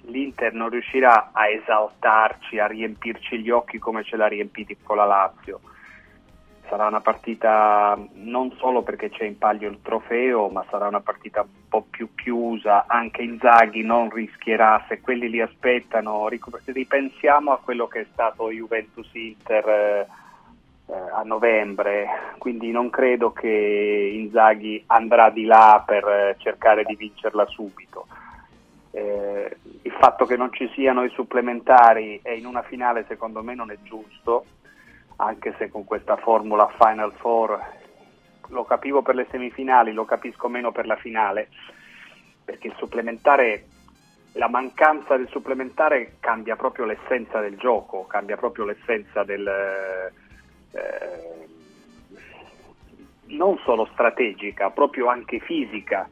l'Inter non riuscirà a esaltarci, a riempirci gli occhi come ce l'ha riempiti con la Lazio. Sarà una partita non solo perché c'è in palio il trofeo, ma sarà una partita un po' più chiusa. Anche Inzaghi non rischierà, se quelli li aspettano, ripensiamo a quello che è stato Juventus-Inter eh, a novembre, quindi non credo che Inzaghi andrà di là per eh, cercare di vincerla subito. Eh, il fatto che non ci siano i supplementari e in una finale secondo me non è giusto, anche se con questa formula Final Four lo capivo per le semifinali, lo capisco meno per la finale, perché il supplementare, la mancanza del supplementare cambia proprio l'essenza del gioco, cambia proprio l'essenza del... Eh, non solo strategica, proprio anche fisica.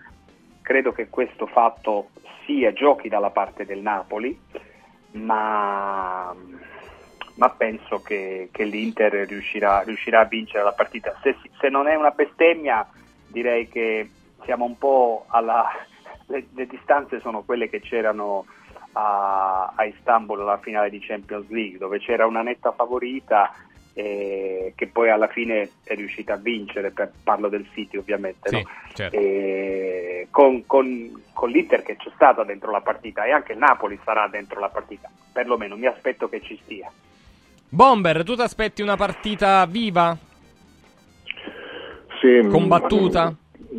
Credo che questo fatto sia giochi dalla parte del Napoli, ma, ma penso che, che l'Inter riuscirà, riuscirà, a vincere la partita. Se, se, non è una bestemmia, direi che siamo un po' alla... Le, le distanze sono quelle che c'erano a, a Istanbul alla finale di Champions League, dove c'era una netta favorita eh, che poi alla fine è riuscita a vincere, per, parlo del City ovviamente, sì, no? certo. con, con, con, l'Inter che c'è stata dentro la partita e anche il Napoli sarà dentro la partita, perlomeno mi aspetto che ci stia. Bomber, tu ti aspetti una partita viva? Sì, combattuta?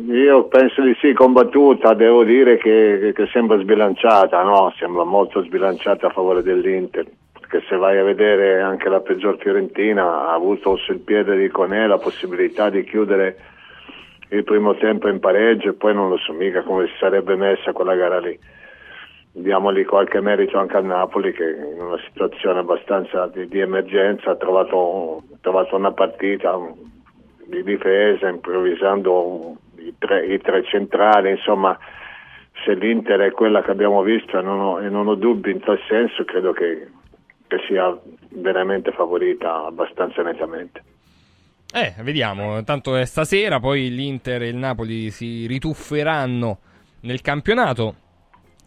Io penso di sì, combattuta, devo dire che, che sembra sbilanciata, no? Sembra molto sbilanciata a favore dell'Inter che se vai a vedere anche la peggior Fiorentina ha avuto sul piede di Conè la possibilità di chiudere il primo tempo in pareggio e poi non lo so mica come si sarebbe messa quella gara lì. Diamogli qualche merito anche al Napoli che in una situazione abbastanza di, di emergenza ha trovato, trovato, una partita di difesa improvvisando i tre, i tre centrali, insomma se l'Inter è quella che abbiamo visto e non ho, e non ho dubbi in tal senso, credo che che sia veramente favorita abbastanza nettamente. Eh, vediamo, tanto è stasera, poi l'Inter e il Napoli si ritufferanno nel campionato.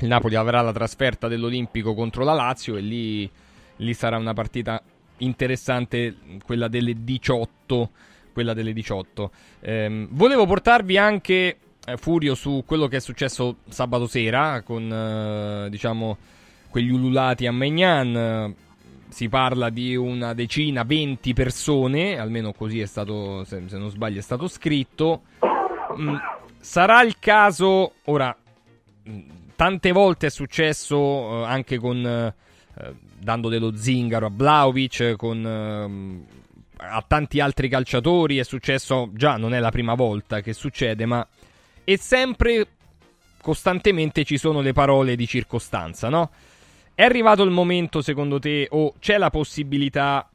Il Napoli avrà la trasferta dell'Olimpico contro la Lazio e lì, lì sarà una partita interessante, quella delle 18. Quella delle 18. Eh, volevo portarvi anche eh, Furio su quello che è successo sabato sera con eh, diciamo quegli ululati a Megnan si parla di una decina, 20 persone, almeno così è stato, se, se non sbaglio, è stato scritto. Mm, sarà il caso, ora, mm, tante volte è successo eh, anche con, eh, dando dello zingaro a Vlaovic, con, eh, a tanti altri calciatori, è successo, già non è la prima volta che succede, ma è sempre, costantemente ci sono le parole di circostanza, no? È arrivato il momento, secondo te, o c'è la possibilità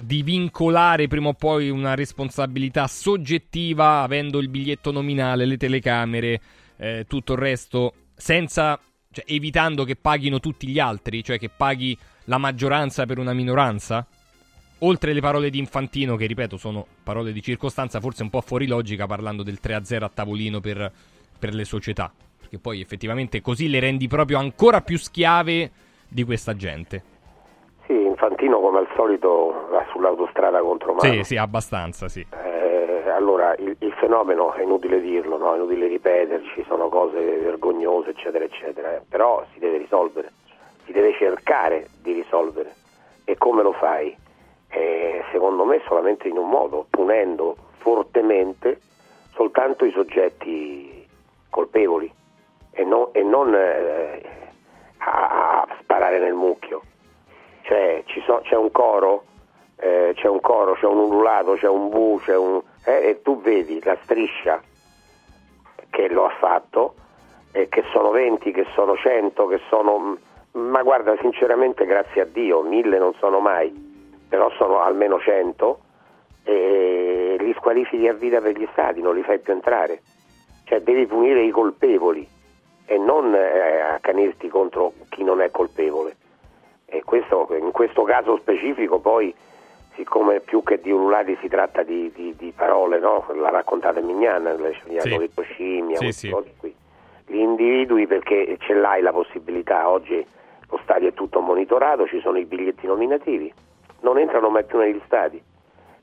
di vincolare prima o poi una responsabilità soggettiva avendo il biglietto nominale, le telecamere, eh, tutto il resto, senza, cioè, evitando che paghino tutti gli altri, cioè che paghi la maggioranza per una minoranza? oltre le parole di Infantino, che ripeto sono parole di circostanza, forse un po' fuori logica parlando del 3-0 a tavolino per, per le società, perché poi effettivamente così le rendi proprio ancora più schiave di questa gente. Sì, Infantino come al solito va sull'autostrada contro mano. Sì, sì, abbastanza, sì. Eh, allora, il, il fenomeno è inutile dirlo, no? è inutile ripeterci, sono cose vergognose, eccetera, eccetera, eh. però si deve risolvere, si deve cercare di risolvere. E come lo fai? Eh, secondo me solamente in un modo, punendo fortemente soltanto i soggetti colpevoli e, no- e non eh, a, a sparare nel mucchio. Cioè, ci so- c'è un coro, eh, c'è un coro, c'è un ululato, c'è un bu, c'è un, eh, e tu vedi la striscia che lo ha fatto, e che sono 20, che sono 100, che sono... Ma guarda, sinceramente, grazie a Dio, mille non sono mai, però sono almeno 100, e li squalifichi a vita per gli stati, non li fai più entrare. Cioè, devi punire i colpevoli e non eh, accanirti contro chi non è colpevole. E questo, in questo caso specifico poi, siccome più che di ululati si tratta di, di- di parole, no? l'ha raccontata Mignan, gli hanno Sì. detto scimmia, Sì, sì. qui. Li individui perché ce l'hai la possibilità, oggi lo stadio è tutto monitorato, ci sono i biglietti nominativi, non entrano mai più negli stadi.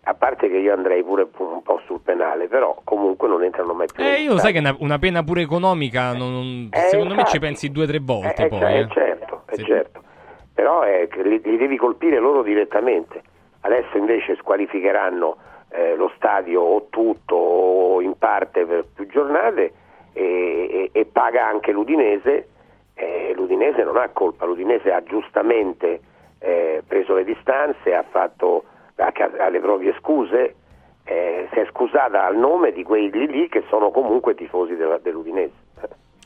A parte che io andrei pure un po' sul penale, però comunque non entrano mai più Eh, io lo sai stadi. che una, pena pure economica, non- non- Eh, secondo me ci infatti. pensi due o tre volte Eh, poi. eh, eh. certo, eh, certo. Però eh, li, li devi colpire loro direttamente. Adesso invece squalificheranno eh, lo stadio o tutto o in parte per più giornate e, e- e paga anche l'Udinese. Eh, L'Udinese non ha colpa, l'Udinese ha giustamente eh, preso le distanze, ha fatto ha, le proprie scuse, eh, si è scusata al nome di quelli lì che sono comunque tifosi della- dell'Udinese.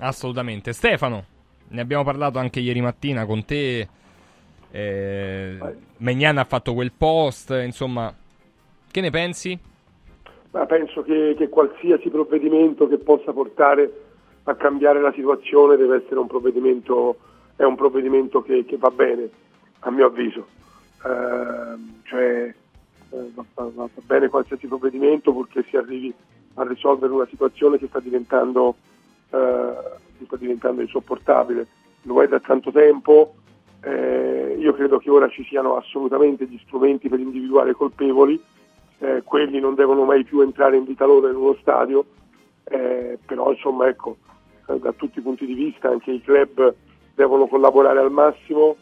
Assolutamente. Stefano, ne abbiamo parlato anche ieri mattina con te. Eh, Megnan ha fatto quel post, insomma, che ne pensi? Ma penso che, che qualsiasi provvedimento che possa portare a cambiare la situazione deve essere un provvedimento, è un provvedimento che, che va bene, a mio avviso. Ehm, cioè, eh, va, va- va bene qualsiasi provvedimento purché si arrivi a risolvere una situazione che sta diventando, eh, che sta diventando insopportabile. Lo è da tanto tempo, eh, io credo che ora ci siano assolutamente gli strumenti per individuare colpevoli, eh, quelli non devono mai più entrare in vita loro in uno stadio, eh, però insomma ecco, eh, da tutti i punti di vista anche i club devono collaborare al massimo,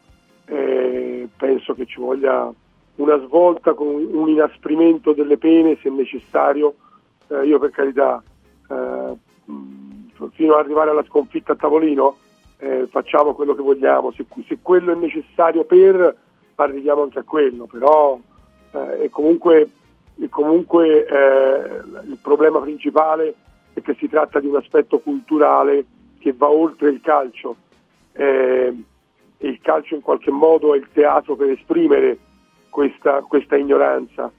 eh, penso che ci voglia una svolta con un inasprimento delle pene se necessario, Eh, io per carità fino ad arrivare alla sconfitta a tavolino eh, facciamo quello che vogliamo, se, se quello è necessario per arriviamo anche a quello, però eh, e comunque, e comunque eh, il problema principale è che si tratta di un aspetto culturale che va oltre il calcio. Eh, il calcio in qualche modo è il teatro per esprimere questa, questa ignoranza.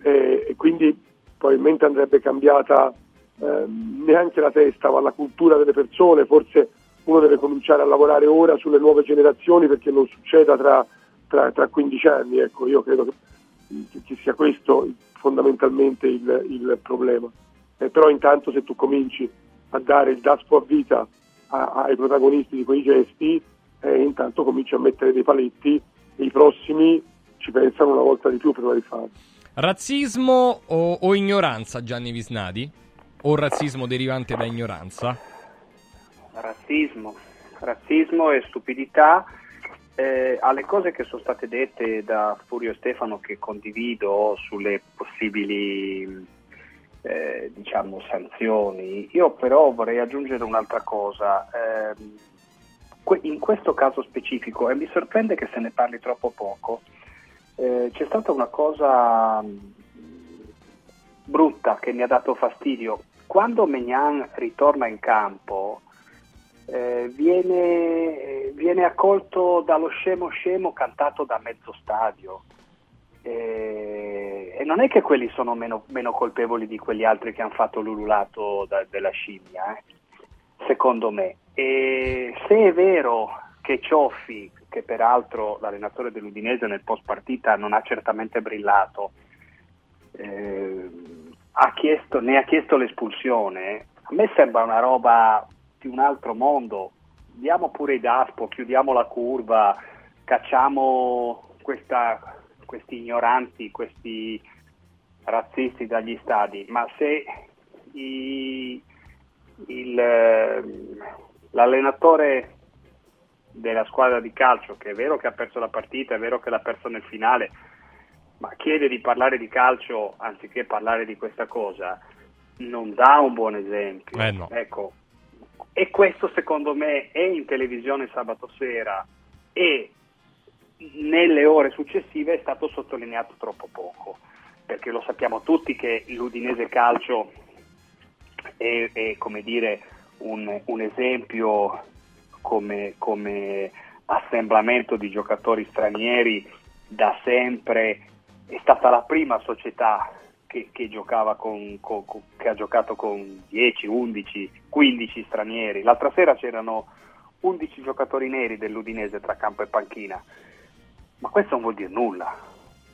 Eh, e quindi probabilmente andrebbe cambiata ehm, neanche la testa ma la cultura delle persone, forse uno deve cominciare a lavorare ora sulle nuove generazioni perché non succeda tra, tra, tra 15 anni, ecco, io credo che, che sia questo fondamentalmente il, il problema. Eh, però intanto se tu cominci a dare il daspo a vita a- ai protagonisti di quei gesti, eh, intanto cominci a mettere dei paletti e i prossimi ci pensano una volta di più prima di farlo. Razzismo o, o ignoranza, Gianni Visnadi? O razzismo derivante da ignoranza? Razzismo, razzismo e stupidità. Eh, alle cose che sono state dette da Furio e Stefano che condivido sulle possibili eh, diciamo sanzioni, io però vorrei aggiungere un'altra cosa. Que- in questo caso specifico, e mi sorprende che se ne parli troppo poco, eh, c'è stata una cosa mh, brutta che mi ha dato fastidio. Quando Megnan ritorna in campo, eh, viene, eh, viene accolto dallo scemo scemo cantato da mezzo stadio. Eh, e non è che quelli sono meno, meno colpevoli di quegli altri che hanno fatto l'ululato da- della scimmia, eh, secondo me. E se è vero che Cioffi che peraltro l'allenatore dell'Udinese nel post partita non ha certamente brillato, eh, ha chiesto, ne ha chiesto l'espulsione, a me sembra una roba di un altro mondo. Diamo pure i daspo, chiudiamo la curva, cacciamo questa, questi ignoranti, questi razzisti dagli stadi, ma se i, il, ehm, l'allenatore della squadra di calcio, che è vero che ha perso la partita, è vero che l'ha perso nel finale, ma chiede di parlare di calcio anziché parlare di questa cosa, non dà un buon esempio. Eh no. Ecco, e questo secondo me è in televisione sabato sera e nelle ore successive è stato sottolineato troppo poco, perché lo sappiamo tutti che l'Udinese Calcio è, è come dire, un, un esempio come, come assemblamento di giocatori stranieri da sempre, è stata la prima società che, che, con, con, che, ha giocato con 10, 11, 15 stranieri. L'altra sera c'erano 11 giocatori neri dell'Udinese tra campo e panchina, ma questo non vuol dire nulla.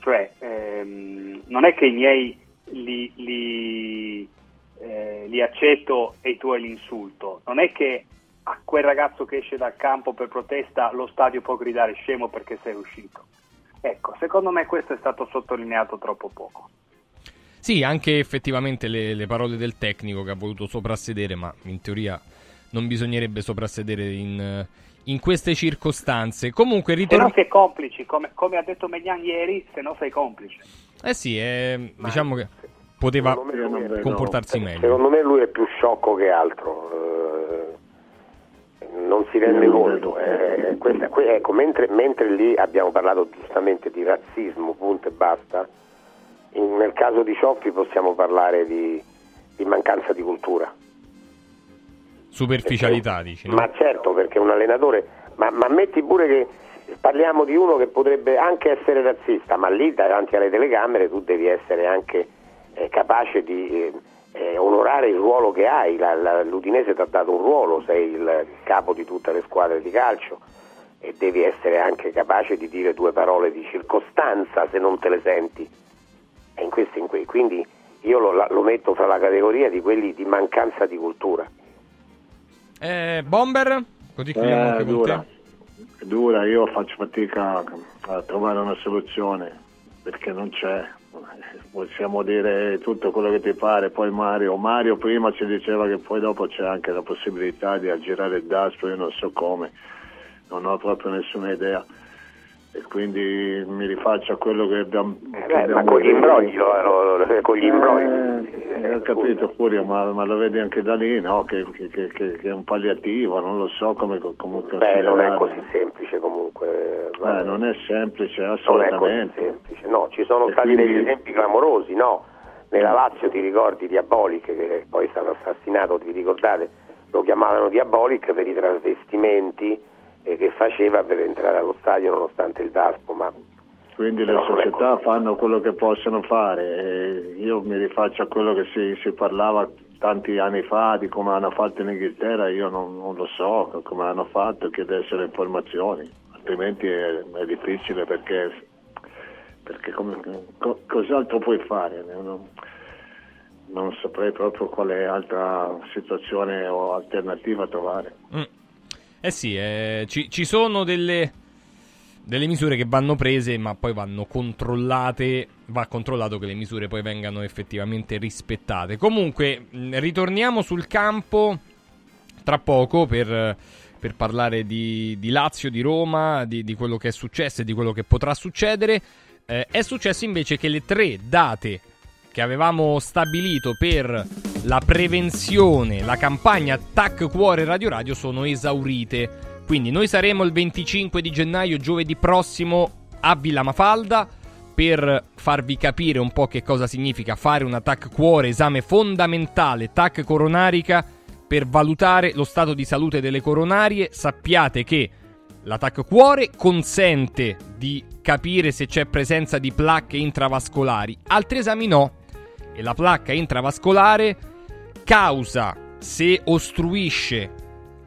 Cioè, ehm, non è che i miei li, li, eh, li accetto e i tuoi l'insulto, non è che a quel ragazzo che esce dal campo per protesta lo stadio può gridare scemo perché sei uscito. Ecco, secondo me questo è stato sottolineato troppo poco. Sì, anche effettivamente le, le, parole del tecnico che ha voluto soprassedere, ma in teoria non bisognerebbe soprassedere in, in queste circostanze. Comunque ritorno... Se no sei complici, come, come, ha detto Megnan ieri, se no sei complice. Eh sì, eh, diciamo che poteva comportarsi no. meglio. Secondo me lui è più sciocco che altro. Eh, non si rende conto. Eh, questa, ecco, mentre, mentre lì abbiamo parlato giustamente di razzismo, punto e basta in, nel caso di Cioffi possiamo parlare di, di mancanza di cultura. Superficialità, perché, dici? No? Ma certo, perché un allenatore, ma, ma metti pure che parliamo di uno che potrebbe anche essere razzista, ma lì davanti alle telecamere tu devi essere anche eh, capace di eh, eh, onorare il ruolo che hai. La, la, L'Udinese ti ha dato un ruolo, sei il capo di tutte le squadre di calcio e devi essere anche capace di dire due parole di circostanza se non te le senti e in questo in quei. Quindi io lo, lo, metto fra la categoria di quelli di mancanza di cultura. Eh, Bomber, così chiudiamo eh, anche dura. È dura, io faccio fatica a trovare una soluzione perché non c'è. Possiamo dire tutto quello che ti pare, poi Mario, Mario prima ci diceva che poi dopo c'è anche la possibilità di aggirare il dastro, io non so come, non ho proprio nessuna idea e quindi mi rifaccio a quello che abbiamo, eh beh, ma con gli imbrogli con gli imbrogli. eh, ho capito Furio ma, ma, lo vedi anche da lì no? che, che, che, che, è un palliativo non lo so come, come beh non è così semplice comunque eh, non è semplice assolutamente non è così semplice. No ci sono e stati quindi... degli esempi clamorosi no? Nella Lazio ti ricordi Diabolic che poi è stato assassinato ti ricordate? Lo chiamavano Diabolic per i travestimenti e che faceva per entrare allo stadio nonostante il DASPO. Ma quindi le società fanno quello che possono fare io mi rifaccio a quello che si, si, parlava tanti anni fa di come hanno fatto in Inghilterra, io non, non lo so come hanno fatto, chiedessero informazioni, altrimenti è, è difficile perché, perché come, co, cos'altro puoi fare? Non, non, saprei proprio quale altra situazione o alternativa trovare. Mm. Eh sì, eh, ci, ci, sono delle, delle, misure che vanno prese, ma poi vanno controllate. Va controllato che le misure poi vengano effettivamente rispettate. Comunque, ritorniamo sul campo tra poco per, per parlare di, di, Lazio, di Roma, di, di, quello che è successo e di quello che potrà succedere. Eh, è successo invece che le tre date che avevamo stabilito per la prevenzione, la campagna Tac Cuore Radio Radio sono esaurite. Quindi noi saremo il 25 di gennaio, giovedì prossimo, a Villa Mafalda per farvi capire un po' che cosa significa fare un TAC cuore, esame fondamentale, TAC coronarica, per valutare lo stato di salute delle coronarie. Sappiate che l'attacco cuore consente di capire se c'è presenza di placche intravascolari, altri esami no e la placca intravascolare causa, se ostruisce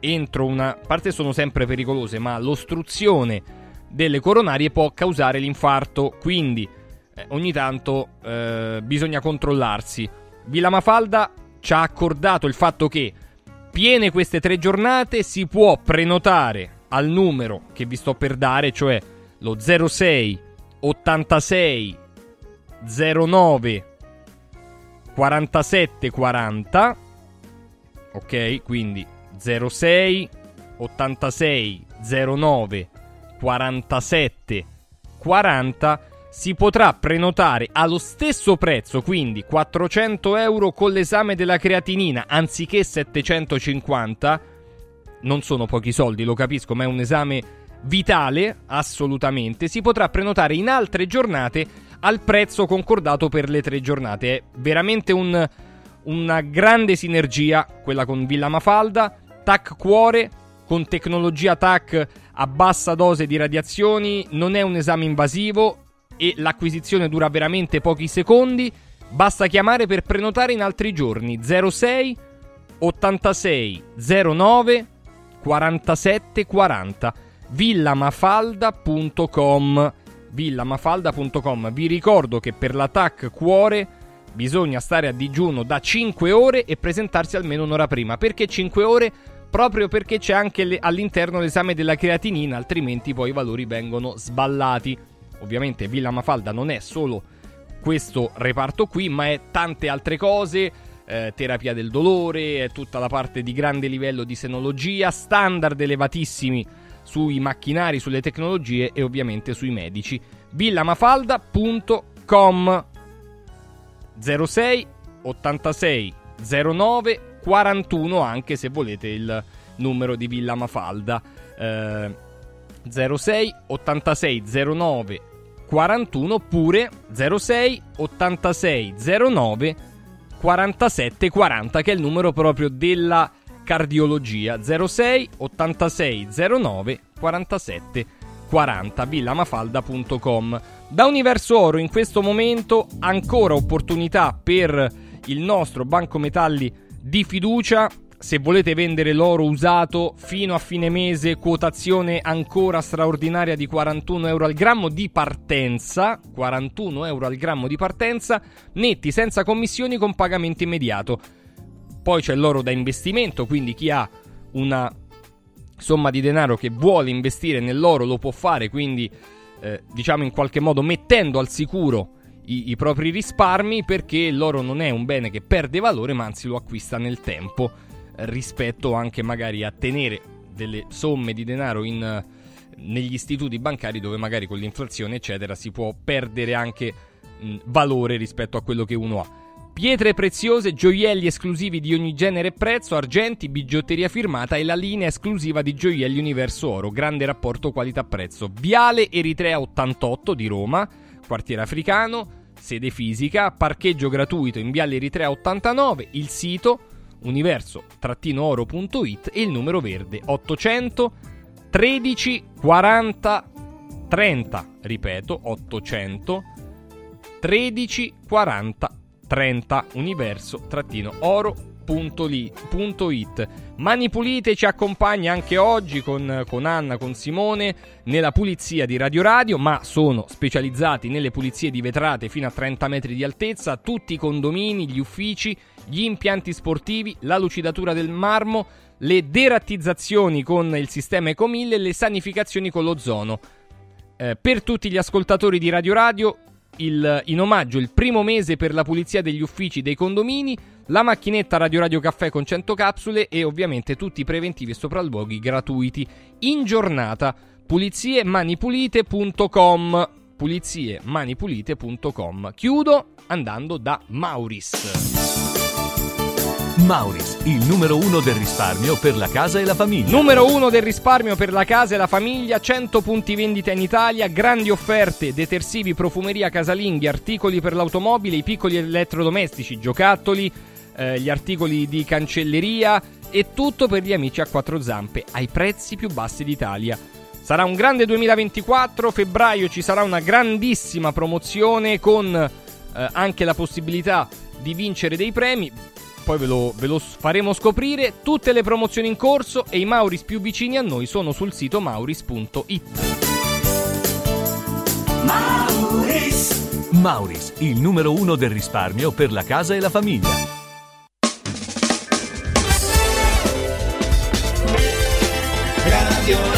entro una... Parte sono sempre pericolose, ma l'ostruzione delle coronarie può causare l'infarto, quindi eh, ogni tanto eh, bisogna controllarsi. Villa Mafalda ci ha accordato il fatto che piene queste tre giornate si può prenotare al numero che vi sto per dare, cioè lo 06 86 09 47 40 ok quindi 06 86 09 47 40 si potrà prenotare allo stesso prezzo, quindi 400 euro con l'esame della creatinina anziché 750. Non sono pochi soldi, lo capisco, ma è un esame vitale, assolutamente. Si potrà prenotare in altre giornate al prezzo concordato per le tre giornate. È veramente un, una grande sinergia quella con Villa Mafalda. TAC Cuore con tecnologia TAC a bassa dose di radiazioni, non è un esame invasivo e l'acquisizione dura veramente pochi secondi. Basta chiamare per prenotare in altri giorni 06 86 09 47 40 villamafalda.com villamafalda.com vi ricordo che per l'attack cuore bisogna stare a digiuno da 5 ore e presentarsi almeno un'ora prima perché 5 ore proprio perché c'è anche all'interno l'esame della creatinina, altrimenti poi i valori vengono sballati. Ovviamente Villa Mafalda non è solo questo reparto qui, ma è tante altre cose. Eh, terapia del dolore, è tutta la parte di grande livello di senologia, standard elevatissimi sui macchinari, sulle tecnologie e ovviamente sui medici. villamafalda.com 06 86 09 41 anche se volete il numero di Villa Mafalda. Eh, 06 86 09 41 oppure 06 86 09 47 40 che è il numero proprio della cardiologia 06 86 09 47 40 villamafalda.com da Universo Oro in questo momento ancora opportunità per il nostro Banco Metalli di fiducia. Se volete vendere l'oro usato fino a fine mese, quotazione ancora straordinaria di 41 euro al grammo di partenza. 41 euro al grammo di partenza, netti senza commissioni con pagamento immediato. Poi c'è l'oro da investimento, quindi chi ha una somma di denaro che vuole investire nell'oro lo può fare, quindi eh, diciamo in qualche modo mettendo al sicuro i, i, propri risparmi perché l'oro non è un bene che perde valore ma anzi lo acquista nel tempo eh, rispetto anche magari a tenere delle somme di denaro in, negli istituti bancari dove magari con l'inflazione eccetera si può perdere anche mh, valore rispetto a quello che uno ha. Pietre preziose, gioielli esclusivi di ogni genere e prezzo, argenti, bigiotteria firmata e la linea esclusiva di gioielli Universo Oro. Grande rapporto qualità-prezzo. Viale Eritrea 88 di Roma, quartiere africano, sede fisica, parcheggio gratuito in Viale Eritrea 89, il sito universo-oro.it e il numero verde 800 13 40 30, ripeto 800 13 40 30 universo-oro.it. Mani Pulite ci accompagna anche oggi con, con, Anna, con Simone, nella pulizia di Radio Radio, ma sono specializzati nelle pulizie di vetrate fino a 30 metri di altezza, tutti i condomini, gli uffici, gli impianti sportivi, la lucidatura del marmo, le derattizzazioni con il sistema Ecomille e le sanificazioni con l'ozono. Eh, per tutti gli ascoltatori di Radio Radio, il, in omaggio il primo mese per la pulizia degli uffici dei condomini, la macchinetta Radio Radio Caffè con 100 capsule e ovviamente tutti i preventivi e sopralluoghi gratuiti in giornata. puliziemani.pulite.com puliziemani.pulite.com Chiudo andando da Mauris. Mauris, il numero uno del risparmio per la casa e la famiglia. Numero uno del risparmio per la casa e la famiglia, 100 punti vendita in Italia, grandi offerte, detersivi, profumeria, casalinghi, articoli per l'automobile, i piccoli elettrodomestici, giocattoli, eh, gli articoli di cancelleria e tutto per gli amici a quattro zampe, ai prezzi più bassi d'Italia. Sarà un grande 2024, febbraio ci sarà una grandissima promozione con eh, anche la possibilità di vincere dei premi poi ve lo, ve lo, faremo scoprire. Tutte le promozioni in corso e i Mauris più vicini a noi sono sul sito mauris.it. Mauris. Mauris, il numero uno del risparmio per la casa e la famiglia. Radio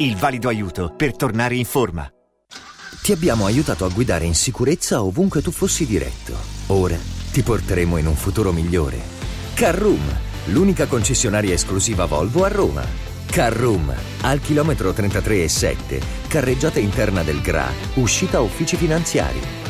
Il valido aiuto per tornare in forma. Ti abbiamo aiutato a guidare in sicurezza ovunque tu fossi diretto. Ora ti porteremo in un futuro migliore. Carroom, l'unica concessionaria esclusiva Volvo a Roma. Carroom, al chilometro 33 e 7, carreggiata interna del GRA, uscita uffici finanziari.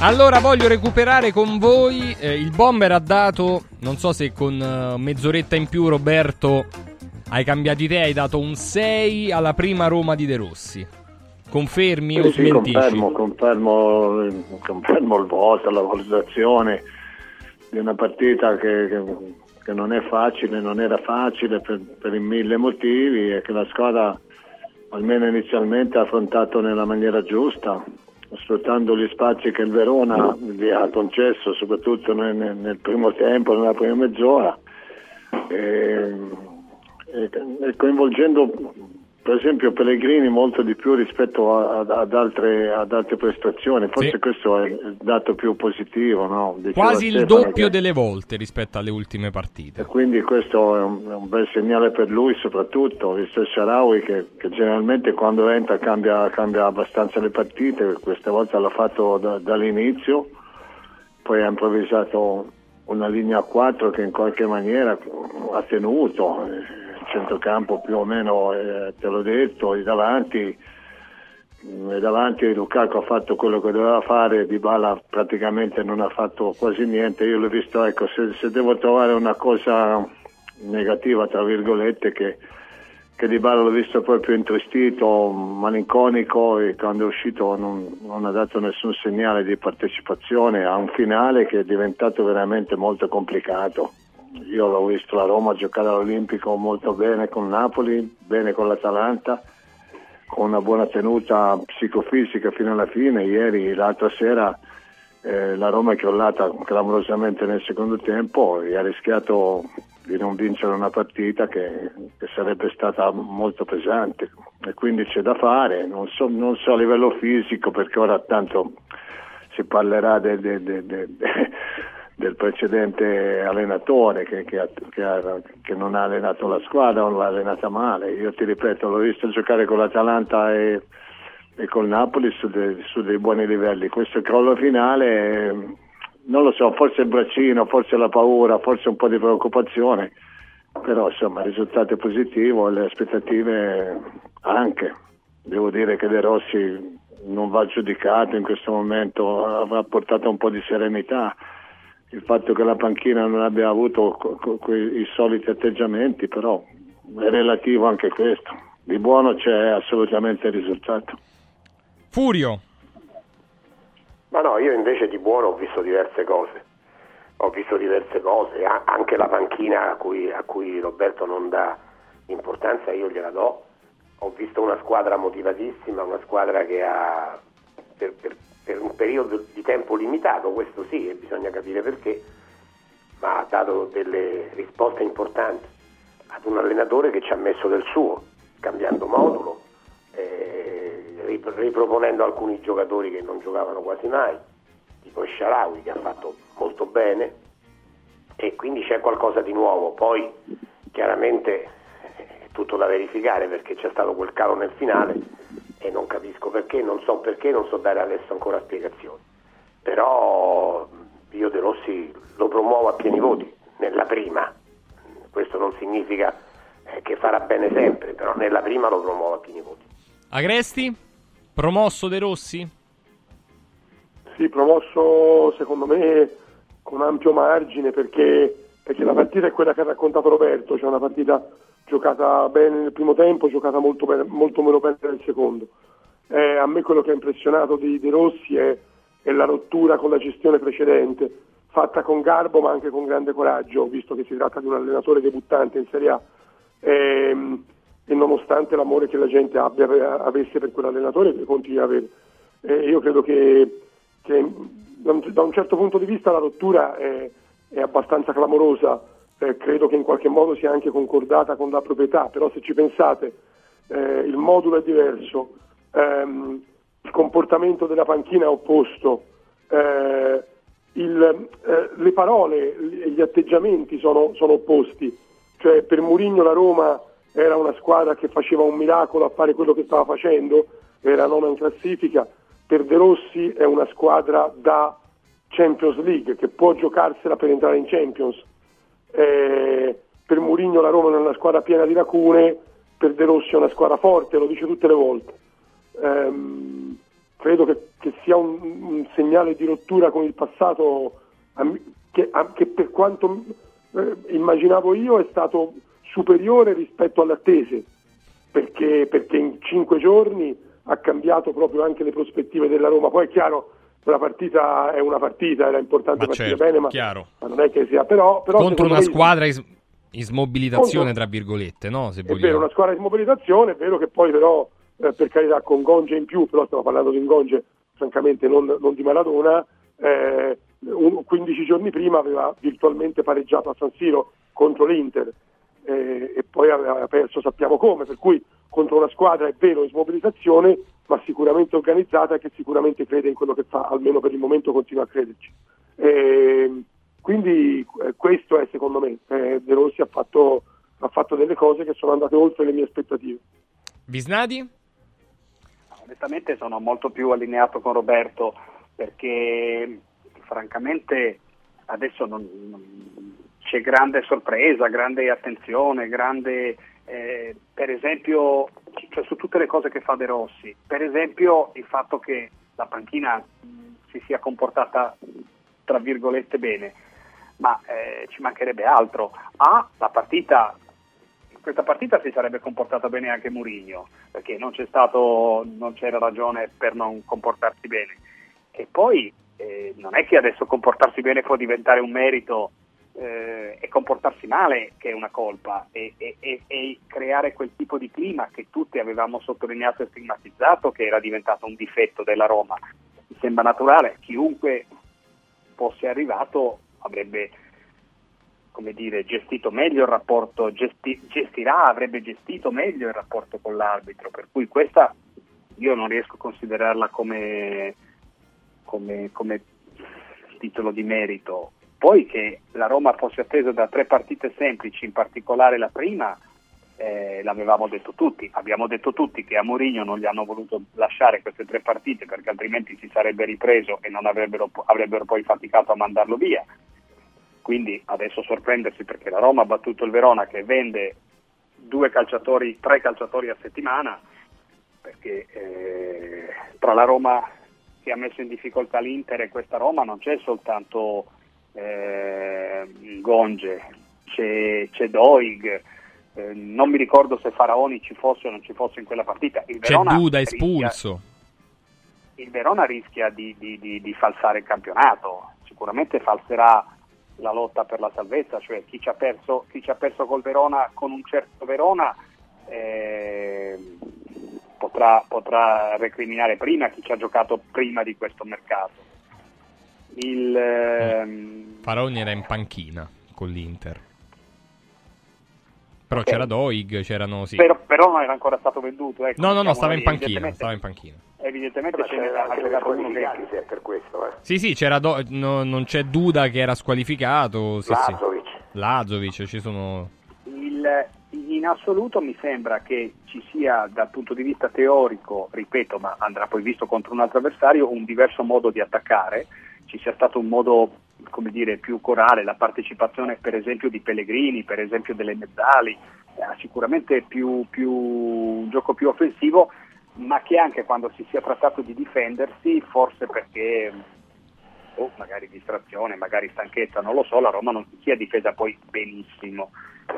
Allora voglio recuperare con voi. eh, il bomber ha dato, non so se con eh, mezz'oretta in più, Roberto, hai cambiato idea, hai dato un 6 alla prima Roma di De Rossi. Confermi o Sì, sì, smentisci? confermo, confermo, confermo il voto, la valutazione di una partita che, che- che non è facile, non era facile per, per mille motivi e che la squadra almeno inizialmente ha affrontato nella maniera giusta. Sfruttando gli spazi che il Verona gli ha concesso, soprattutto nel, nel primo tempo, nella prima mezz'ora, e, e, e coinvolgendo per esempio Pellegrini molto di più rispetto a- ad, ad altre, ad altre prestazioni, forse Sì. questo è il dato più positivo. No? Quasi il doppio che- delle volte rispetto alle ultime partite. e quindi questo è un, un bel segnale per lui soprattutto, visto il Sharawi che, che generalmente quando entra cambia, cambia abbastanza le partite, questa volta l'ha fatto da- dall'inizio, poi ha improvvisato una linea a 4 che in qualche maniera ha tenuto, eh, centrocampo più o meno eh, te l'ho detto, davanti, mm, e davanti Lukaku ha fatto quello che doveva fare, Dybala praticamente non ha fatto quasi niente, io l'ho visto, ecco, se, se devo trovare una cosa negativa tra virgolette che, che Dybala l'ho visto proprio intristito, malinconico e quando è uscito non, non ha dato nessun segnale di partecipazione a un finale che è diventato veramente molto complicato. Io l'ho visto la Roma giocare all'Olimpico molto bene con Napoli, bene con l'Atalanta, con una buona tenuta psicofisica fino alla fine. Ieri, l'altra sera, eh, la Roma è crollata clamorosamente nel secondo tempo e ha rischiato di non vincere una partita che, che sarebbe stata molto pesante e quindi c'è da fare, non so, non so a livello fisico perché ora tanto si parlerà de- de- de- de- de- del precedente allenatore che, che che ha- che non ha allenato la squadra o l'ha allenata male. Io ti ripeto, l'ho visto giocare con l'Atalanta e, e col Napoli su, de- su dei buoni livelli. Questo crollo finale, non lo so, forse il braccino, forse la paura, forse un po' di preoccupazione, però insomma il risultato è positivo e le aspettative anche. Devo dire che De Rossi non va giudicato in questo momento, avrà portato un po' di serenità. Il fatto che la panchina non abbia avuto i soliti atteggiamenti, però è relativo anche questo. Di buono c'è assolutamente il risultato. Furio. Ma no, io invece di buono ho visto diverse cose. Ho visto diverse cose, anche la panchina a cui, a cui Roberto non dà importanza, io gliela do. Ho visto una squadra motivatissima, una squadra che ha per, per- per un periodo di tempo limitato, questo sì, e bisogna capire perché, ma ha dato delle risposte importanti ad un allenatore che ci ha messo del suo, cambiando modulo, eh, rip- riproponendo alcuni giocatori che non giocavano quasi mai, tipo Sharawi che ha fatto molto bene e quindi c'è qualcosa di nuovo. Poi chiaramente è tutto da verificare perché c'è stato quel calo nel finale e non capisco perché, non so perché, non so dare adesso ancora spiegazioni. Però io De Rossi lo promuovo a pieni voti nella prima, questo non significa eh, che farà bene sempre, però nella prima lo promuovo a pieni voti. Agresti? Promosso De Rossi? Sì, promosso secondo me con ampio margine perché, perché la partita è quella che ha raccontato Roberto, cioè una partita giocata bene nel primo tempo, giocata molto, bene, molto meno bene nel secondo. Eh, a me quello che ha impressionato di De Rossi è, è la rottura con la gestione precedente, fatta con garbo ma anche con grande coraggio, visto che si tratta di un allenatore debuttante in Serie A. Ehm, e nonostante l'amore che la gente abbia, avesse per quell'allenatore, che continua ad avere. Eh, io credo che, che da, un, da un certo punto di vista la rottura è, è abbastanza clamorosa, eh, credo che in qualche modo sia anche concordata con la proprietà, però se ci pensate eh, il modulo è diverso, ehm, il comportamento della panchina è opposto, eh, il, eh, le parole e gli atteggiamenti sono, sono opposti, cioè per Murigno la Roma era una squadra che faceva un miracolo a fare quello che stava facendo, era nona in classifica, per De Rossi è una squadra da Champions League che può giocarsela per entrare in Champions. Eh, per Murigno la Roma è una squadra piena di lacune, per De Rossi è una squadra forte, lo dice tutte le volte. Ehm, credo che, che sia un, un segnale di rottura con il passato che, che per quanto eh, immaginavo io è stato superiore rispetto alle attese, perché, perché in cinque giorni ha cambiato proprio anche le prospettive della Roma. Poi è chiaro, la partita è una partita, era importante Ma partire certo, bene, ma, ma non è che sia... Però, però Contro una me- squadra is- in smobilitazione, Contro- tra virgolette, no? Se è vero, vogliamo. una squadra di mobilitazione, è vero che poi però, eh, per carità, con Gonge in più, però stiamo parlando di un Gonge francamente non, non di Maradona, eh, un- 15 giorni prima aveva virtualmente pareggiato a San Siro contro l'Inter eh, e poi aveva perso sappiamo come, per cui contro una squadra è vero in smobilizzazione, ma sicuramente organizzata e che sicuramente crede in quello che fa, almeno per il momento continua a crederci. Eh, quindi eh, questo è secondo me, eh, De Rossi ha fatto, ha fatto delle cose che sono andate oltre le mie aspettative. Visnadi? Onestamente sono molto più allineato con Roberto perché francamente adesso non, non- c'è grande sorpresa, grande attenzione, grande eh, per esempio cioè, su tutte le cose che fa De Rossi. Per esempio il fatto che la panchina mh, si sia comportata tra virgolette bene, ma eh, ci mancherebbe altro. A, la partita questa partita si sarebbe comportato bene anche Mourinho, perché non, stato, non c'era ragione per non comportarsi bene. E poi eh, non è che adesso comportarsi bene può diventare un merito eh, e comportarsi male che è una colpa e, e- e- creare quel tipo di clima che tutti avevamo sottolineato e stigmatizzato che era diventato un difetto della Roma. Mi sembra naturale, chiunque fosse arrivato avrebbe dire, gestito meglio il rapporto, gesti- gestirà, avrebbe gestito meglio il rapporto con l'arbitro, per cui questa io non riesco a considerarla come, come- come titolo di merito. Poi che la Roma fosse attesa da tre partite semplici, in particolare la prima, eh, l'avevamo detto tutti, abbiamo detto tutti che a Mourinho non gli hanno voluto lasciare queste tre partite perché altrimenti si sarebbe ripreso e non avrebbero, avrebbero poi faticato a mandarlo via. Quindi adesso sorprendersi perché la Roma ha battuto il Verona che vende due calciatori, tre calciatori a settimana, perché eh, tra la Roma che ha messo in difficoltà l'Inter e questa Roma non c'è soltanto eh, Gonge, c'è, c'è Doig, eh, non mi ricordo se Faraoni ci fosse o non ci fosse in quella partita. Il C'è Verona Duda rischia- espulso. il Verona rischia di, di- di- di falsare il campionato, sicuramente falserà la lotta per la salvezza, cioè chi ci ha perso, chi ci ha perso col Verona con un certo Verona eh, potrà, potrà recriminare prima chi ci ha giocato prima di questo mercato. Il, ehm, Faraoni era in panchina con l'Inter. Però Ok. c'era Doig, c'erano sì. però, però non era ancora stato venduto. Ecco, No, no, no, stava in panchina, evidentemente- stava in panchina. Evidentemente ce c'era anche dei giocato uno che è per questo. Eh. Sì, sì, c'era Do- no, non c'è Duda che era squalificato. Sì, sì. Lazovic. Lazovic, ci sono... Il- in assoluto mi sembra che ci sia dal punto di vista teorico, ripeto, ma andrà poi visto contro un altro avversario, un diverso modo di attaccare, ci sia stato un modo come dire, più corale, la partecipazione per esempio di Pellegrini, per esempio delle mezzali, eh, sicuramente più, più, un gioco più offensivo, ma che anche quando si sia trattato di difendersi, forse perché o magari distrazione, magari stanchezza, non lo so, la Roma non si sia difesa poi benissimo.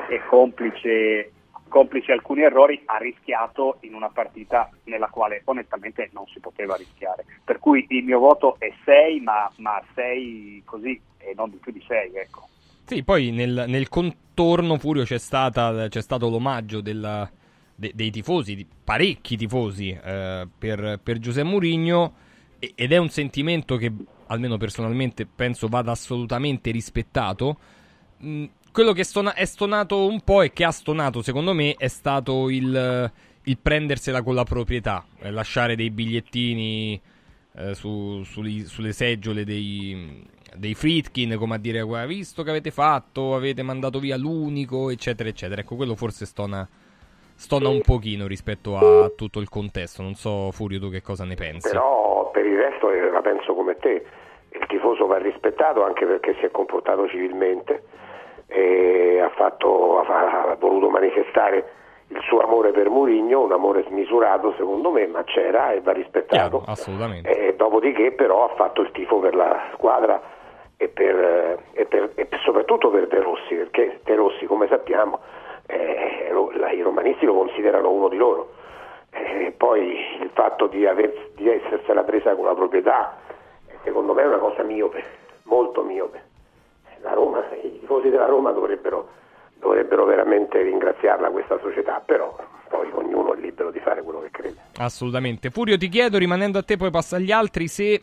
E complice, complice alcuni errori ha rischiato in una partita nella quale onestamente non si poteva rischiare. Per cui il mio voto è 6, ma, ma 6 così e non di più di 6, ecco. Sì, poi nel, nel contorno Furio c'è, stata, c'è stato l'omaggio della- de- dei tifosi, di parecchi tifosi eh, per, per Giuseppe Mourinho ed è un sentimento che almeno personalmente penso vada assolutamente rispettato. Quello che stona- è stonato un po' e che ha stonato secondo me è stato il, il prendersela con la proprietà, eh, lasciare dei bigliettini eh, su- sugli- sulle seggiole dei, dei Fritkin, come a dire, "Guarda, visto che avete fatto, avete mandato via l'unico, eccetera, eccetera. Ecco, quello forse stona, stona un pochino rispetto a tutto il contesto. Non so, Furio, tu che cosa ne pensi? Però per il resto eh, la penso come te, il tifoso va rispettato anche perché si è comportato civilmente ha, fatto, ha, voluto manifestare il suo amore per Murigno, un amore smisurato secondo me, ma c'era e va rispettato. Chiaro, assolutamente. E dopodiché però ha fatto il tifo per la squadra e, per, eh, e per- e soprattutto per De Rossi, perché De Rossi come sappiamo eh, lo- la- i romanisti lo considerano uno di loro. E poi il fatto di, aver, di essersela presa con la proprietà, eh, secondo me è una cosa miope, molto miope. La Roma, I tifosi della Roma dovrebbero, dovrebbero veramente ringraziarla questa società, però poi ognuno è libero di fare quello che crede. Assolutamente. Furio, ti chiedo, rimanendo a te, poi passa agli altri, se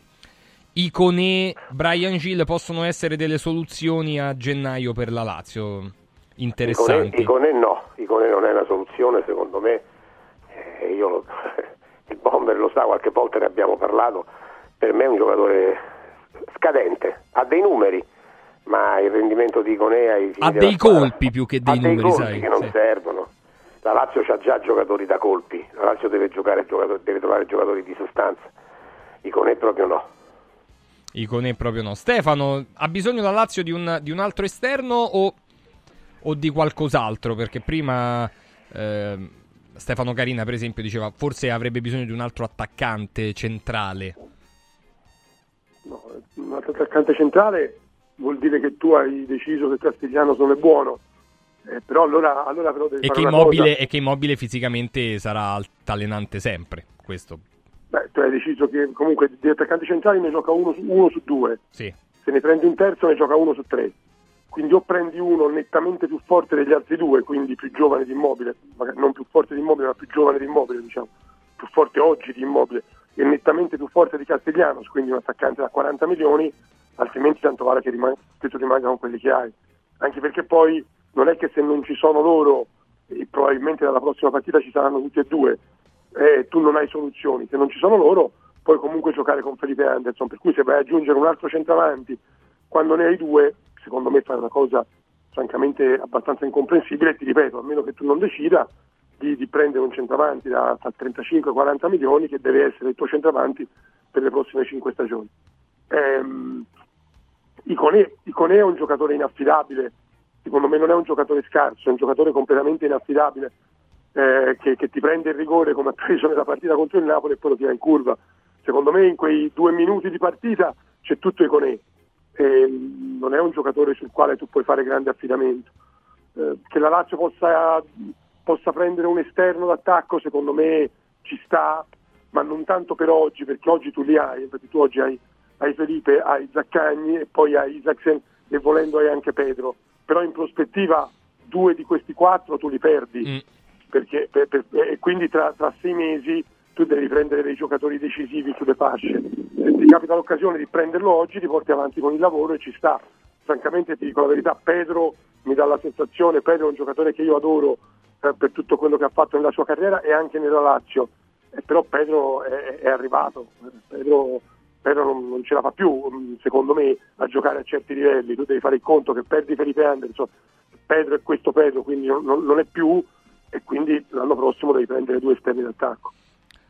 Iconè, Brian Gill possono essere delle soluzioni a gennaio per la Lazio interessanti. Iconè, Iconè no, Iconè non è una soluzione, secondo me, eh, io lo- il Bomber lo sa, qualche volta ne abbiamo parlato, per me è un giocatore scadente, ha dei numeri, ma il rendimento di fini Ha dei colpi più che dei ha dei numeri, colpi sai. che non Sì. servono. La Lazio ha già giocatori da colpi, la Lazio deve, giocare, giocatori- deve trovare giocatori di sostanza, Iconè proprio no. Iconè proprio no. Stefano, ha bisogno la Lazio di un, di un altro esterno o, o di qualcos'altro? Perché prima ehm, Stefano Carina, per esempio, diceva forse avrebbe bisogno di un altro attaccante centrale. No, un altro attaccante centrale vuol dire che tu hai deciso che Castigliano non è buono. Eh, però allora, allora però devi E fare che, immobile, e che Immobile fisicamente sarà altalenante sempre. Questo, Beh, tu hai deciso che comunque di attaccanti centrali ne gioca uno su, uno su due. sì. Se ne prendi un terzo ne gioca uno su tre. Quindi o prendi uno nettamente più forte degli altri due, quindi più giovane di immobile, magari non più forte di immobile, ma più giovane di immobile, diciamo, più forte oggi di immobile, e nettamente più forte di Castiglianos, quindi un attaccante da 40 milioni, altrimenti tanto vale che, rimanga- che tu rimanga con quelli che hai. Anche perché poi non è che se non ci sono loro, e probabilmente dalla prossima partita ci saranno tutti e due, eh, tu non hai soluzioni. Se non ci sono loro, puoi comunque giocare con Felipe Anderson. Per cui se vai ad aggiungere un altro centravanti quando ne hai due, secondo me fai una cosa francamente abbastanza incomprensibile. Ti ripeto, a meno che tu non decida di, di prendere un centravanti da, da 35-40 milioni che deve essere il tuo centravanti per le prossime 5 stagioni. Ehm, Iconè, Iconè è un giocatore inaffidabile, secondo me non è un giocatore scarso, è un giocatore completamente inaffidabile eh, che, che ti prende il rigore come ha preso nella partita contro il Napoli e poi lo tira in curva. Secondo me in quei due minuti di partita c'è tutto Iconè, Ehm, non è un giocatore sul quale tu puoi fare grande affidamento. Eh, che la Lazio possa, possa prendere un esterno d'attacco secondo me ci sta, ma non tanto per oggi, perché oggi tu li hai, infatti tu oggi hai, hai Felipe, hai Zaccagni e poi hai Isaacsen e volendo hai anche Pedro, però in prospettiva due di questi quattro tu li perdi, perché, per- per- e quindi tra, tra sei mesi tu devi prendere dei giocatori decisivi sulle fasce. Se ti capita l'occasione di prenderlo oggi, ti porti avanti con il lavoro e ci sta. Francamente ti dico la verità, Pedro mi dà la sensazione, Pedro è un giocatore che io adoro eh, per tutto quello che ha fatto nella sua carriera e anche nella Lazio, Eh, però Pedro è, è arrivato, Pedro, Pedro non, non ce la fa più, mm, secondo me, a giocare a certi livelli, tu devi fare il conto che perdi Felipe Anderson, Pedro è questo Pedro, quindi non, non- è più e quindi l'anno prossimo devi prendere due esterni d'attacco.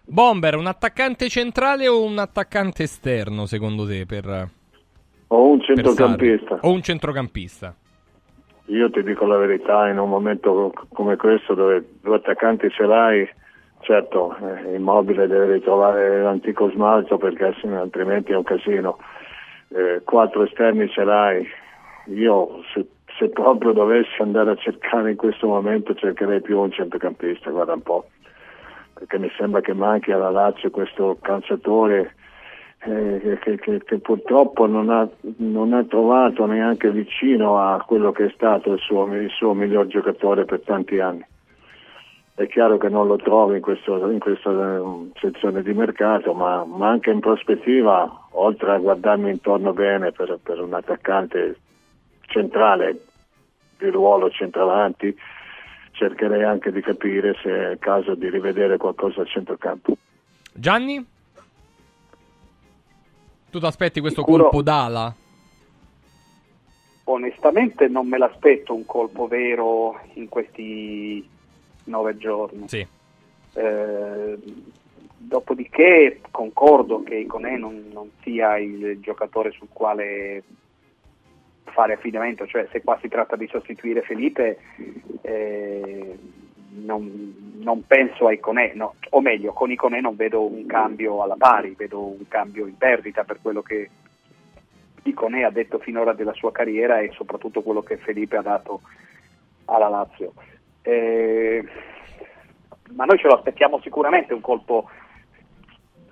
Bomber, un attaccante centrale o un attaccante esterno, secondo te? Per, O un centrocampista. O un centrocampista? Io ti dico la verità, in un momento co- come questo dove due attaccanti ce l'hai, certo, eh, Immobile deve ritrovare l'antico smalto perché altrimenti è un casino. Eh, quattro esterni ce l'hai, io se, se proprio dovessi andare a cercare in questo momento cercherei più un centrocampista, guarda un po', perché mi sembra che manchi alla Lazio questo calciatore eh, che, che- che purtroppo non ha, non ha trovato neanche vicino a quello che è stato il suo, il suo miglior giocatore per tanti anni. È chiaro che non lo trovi in, questo- in questa eh, sezione di mercato, ma, ma anche in prospettiva, oltre a guardarmi intorno bene per, per un attaccante centrale di ruolo centravanti, cercherei anche di capire se è il caso di rivedere qualcosa al centrocampo. Gianni? Tu ti aspetti questo Sicuro. colpo d'ala? Onestamente non me l'aspetto un colpo vero in questi nove giorni. Sì. Eh, dopodiché concordo che Iconè non, non sia il giocatore sul quale fare affidamento, cioè se qua si tratta di sostituire Felipe eh, non, non penso a Iconè, no, o meglio con Iconè non vedo un cambio alla pari, vedo un cambio in perdita per quello che Iconè ha detto finora della sua carriera e soprattutto quello che Felipe ha dato alla Lazio. Eh, ma noi ce lo aspettiamo sicuramente un colpo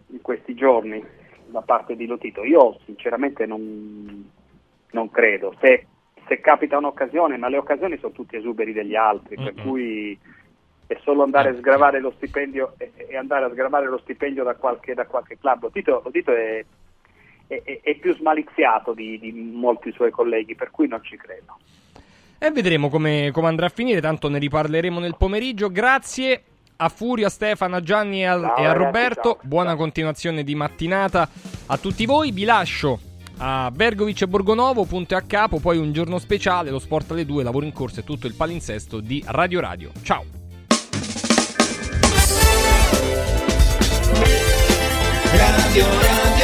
in questi giorni da parte di Lotito. Io sinceramente non, non credo. Se, se capita un'occasione, ma le occasioni sono tutti esuberi degli altri, per cui è solo andare a sgravare lo stipendio e, e andare a sgravare lo stipendio da qualche, da qualche club. Lo Tito, lo Tito è, è, è, più smaliziato di, di, molti suoi colleghi, per cui non ci credo. E vedremo come, come andrà a finire, tanto ne riparleremo nel pomeriggio. Grazie a Furio, a Stefano, a Gianni e a, ciao, e a Roberto. Ragazzi, Buona continuazione di mattinata a tutti voi. Vi lascio a Bergovic e Borgonovo, punto e a capo, poi un giorno speciale, lo sport alle 2, lavoro in corso e tutto il palinsesto di Radio Radio. Ciao! Radio Radio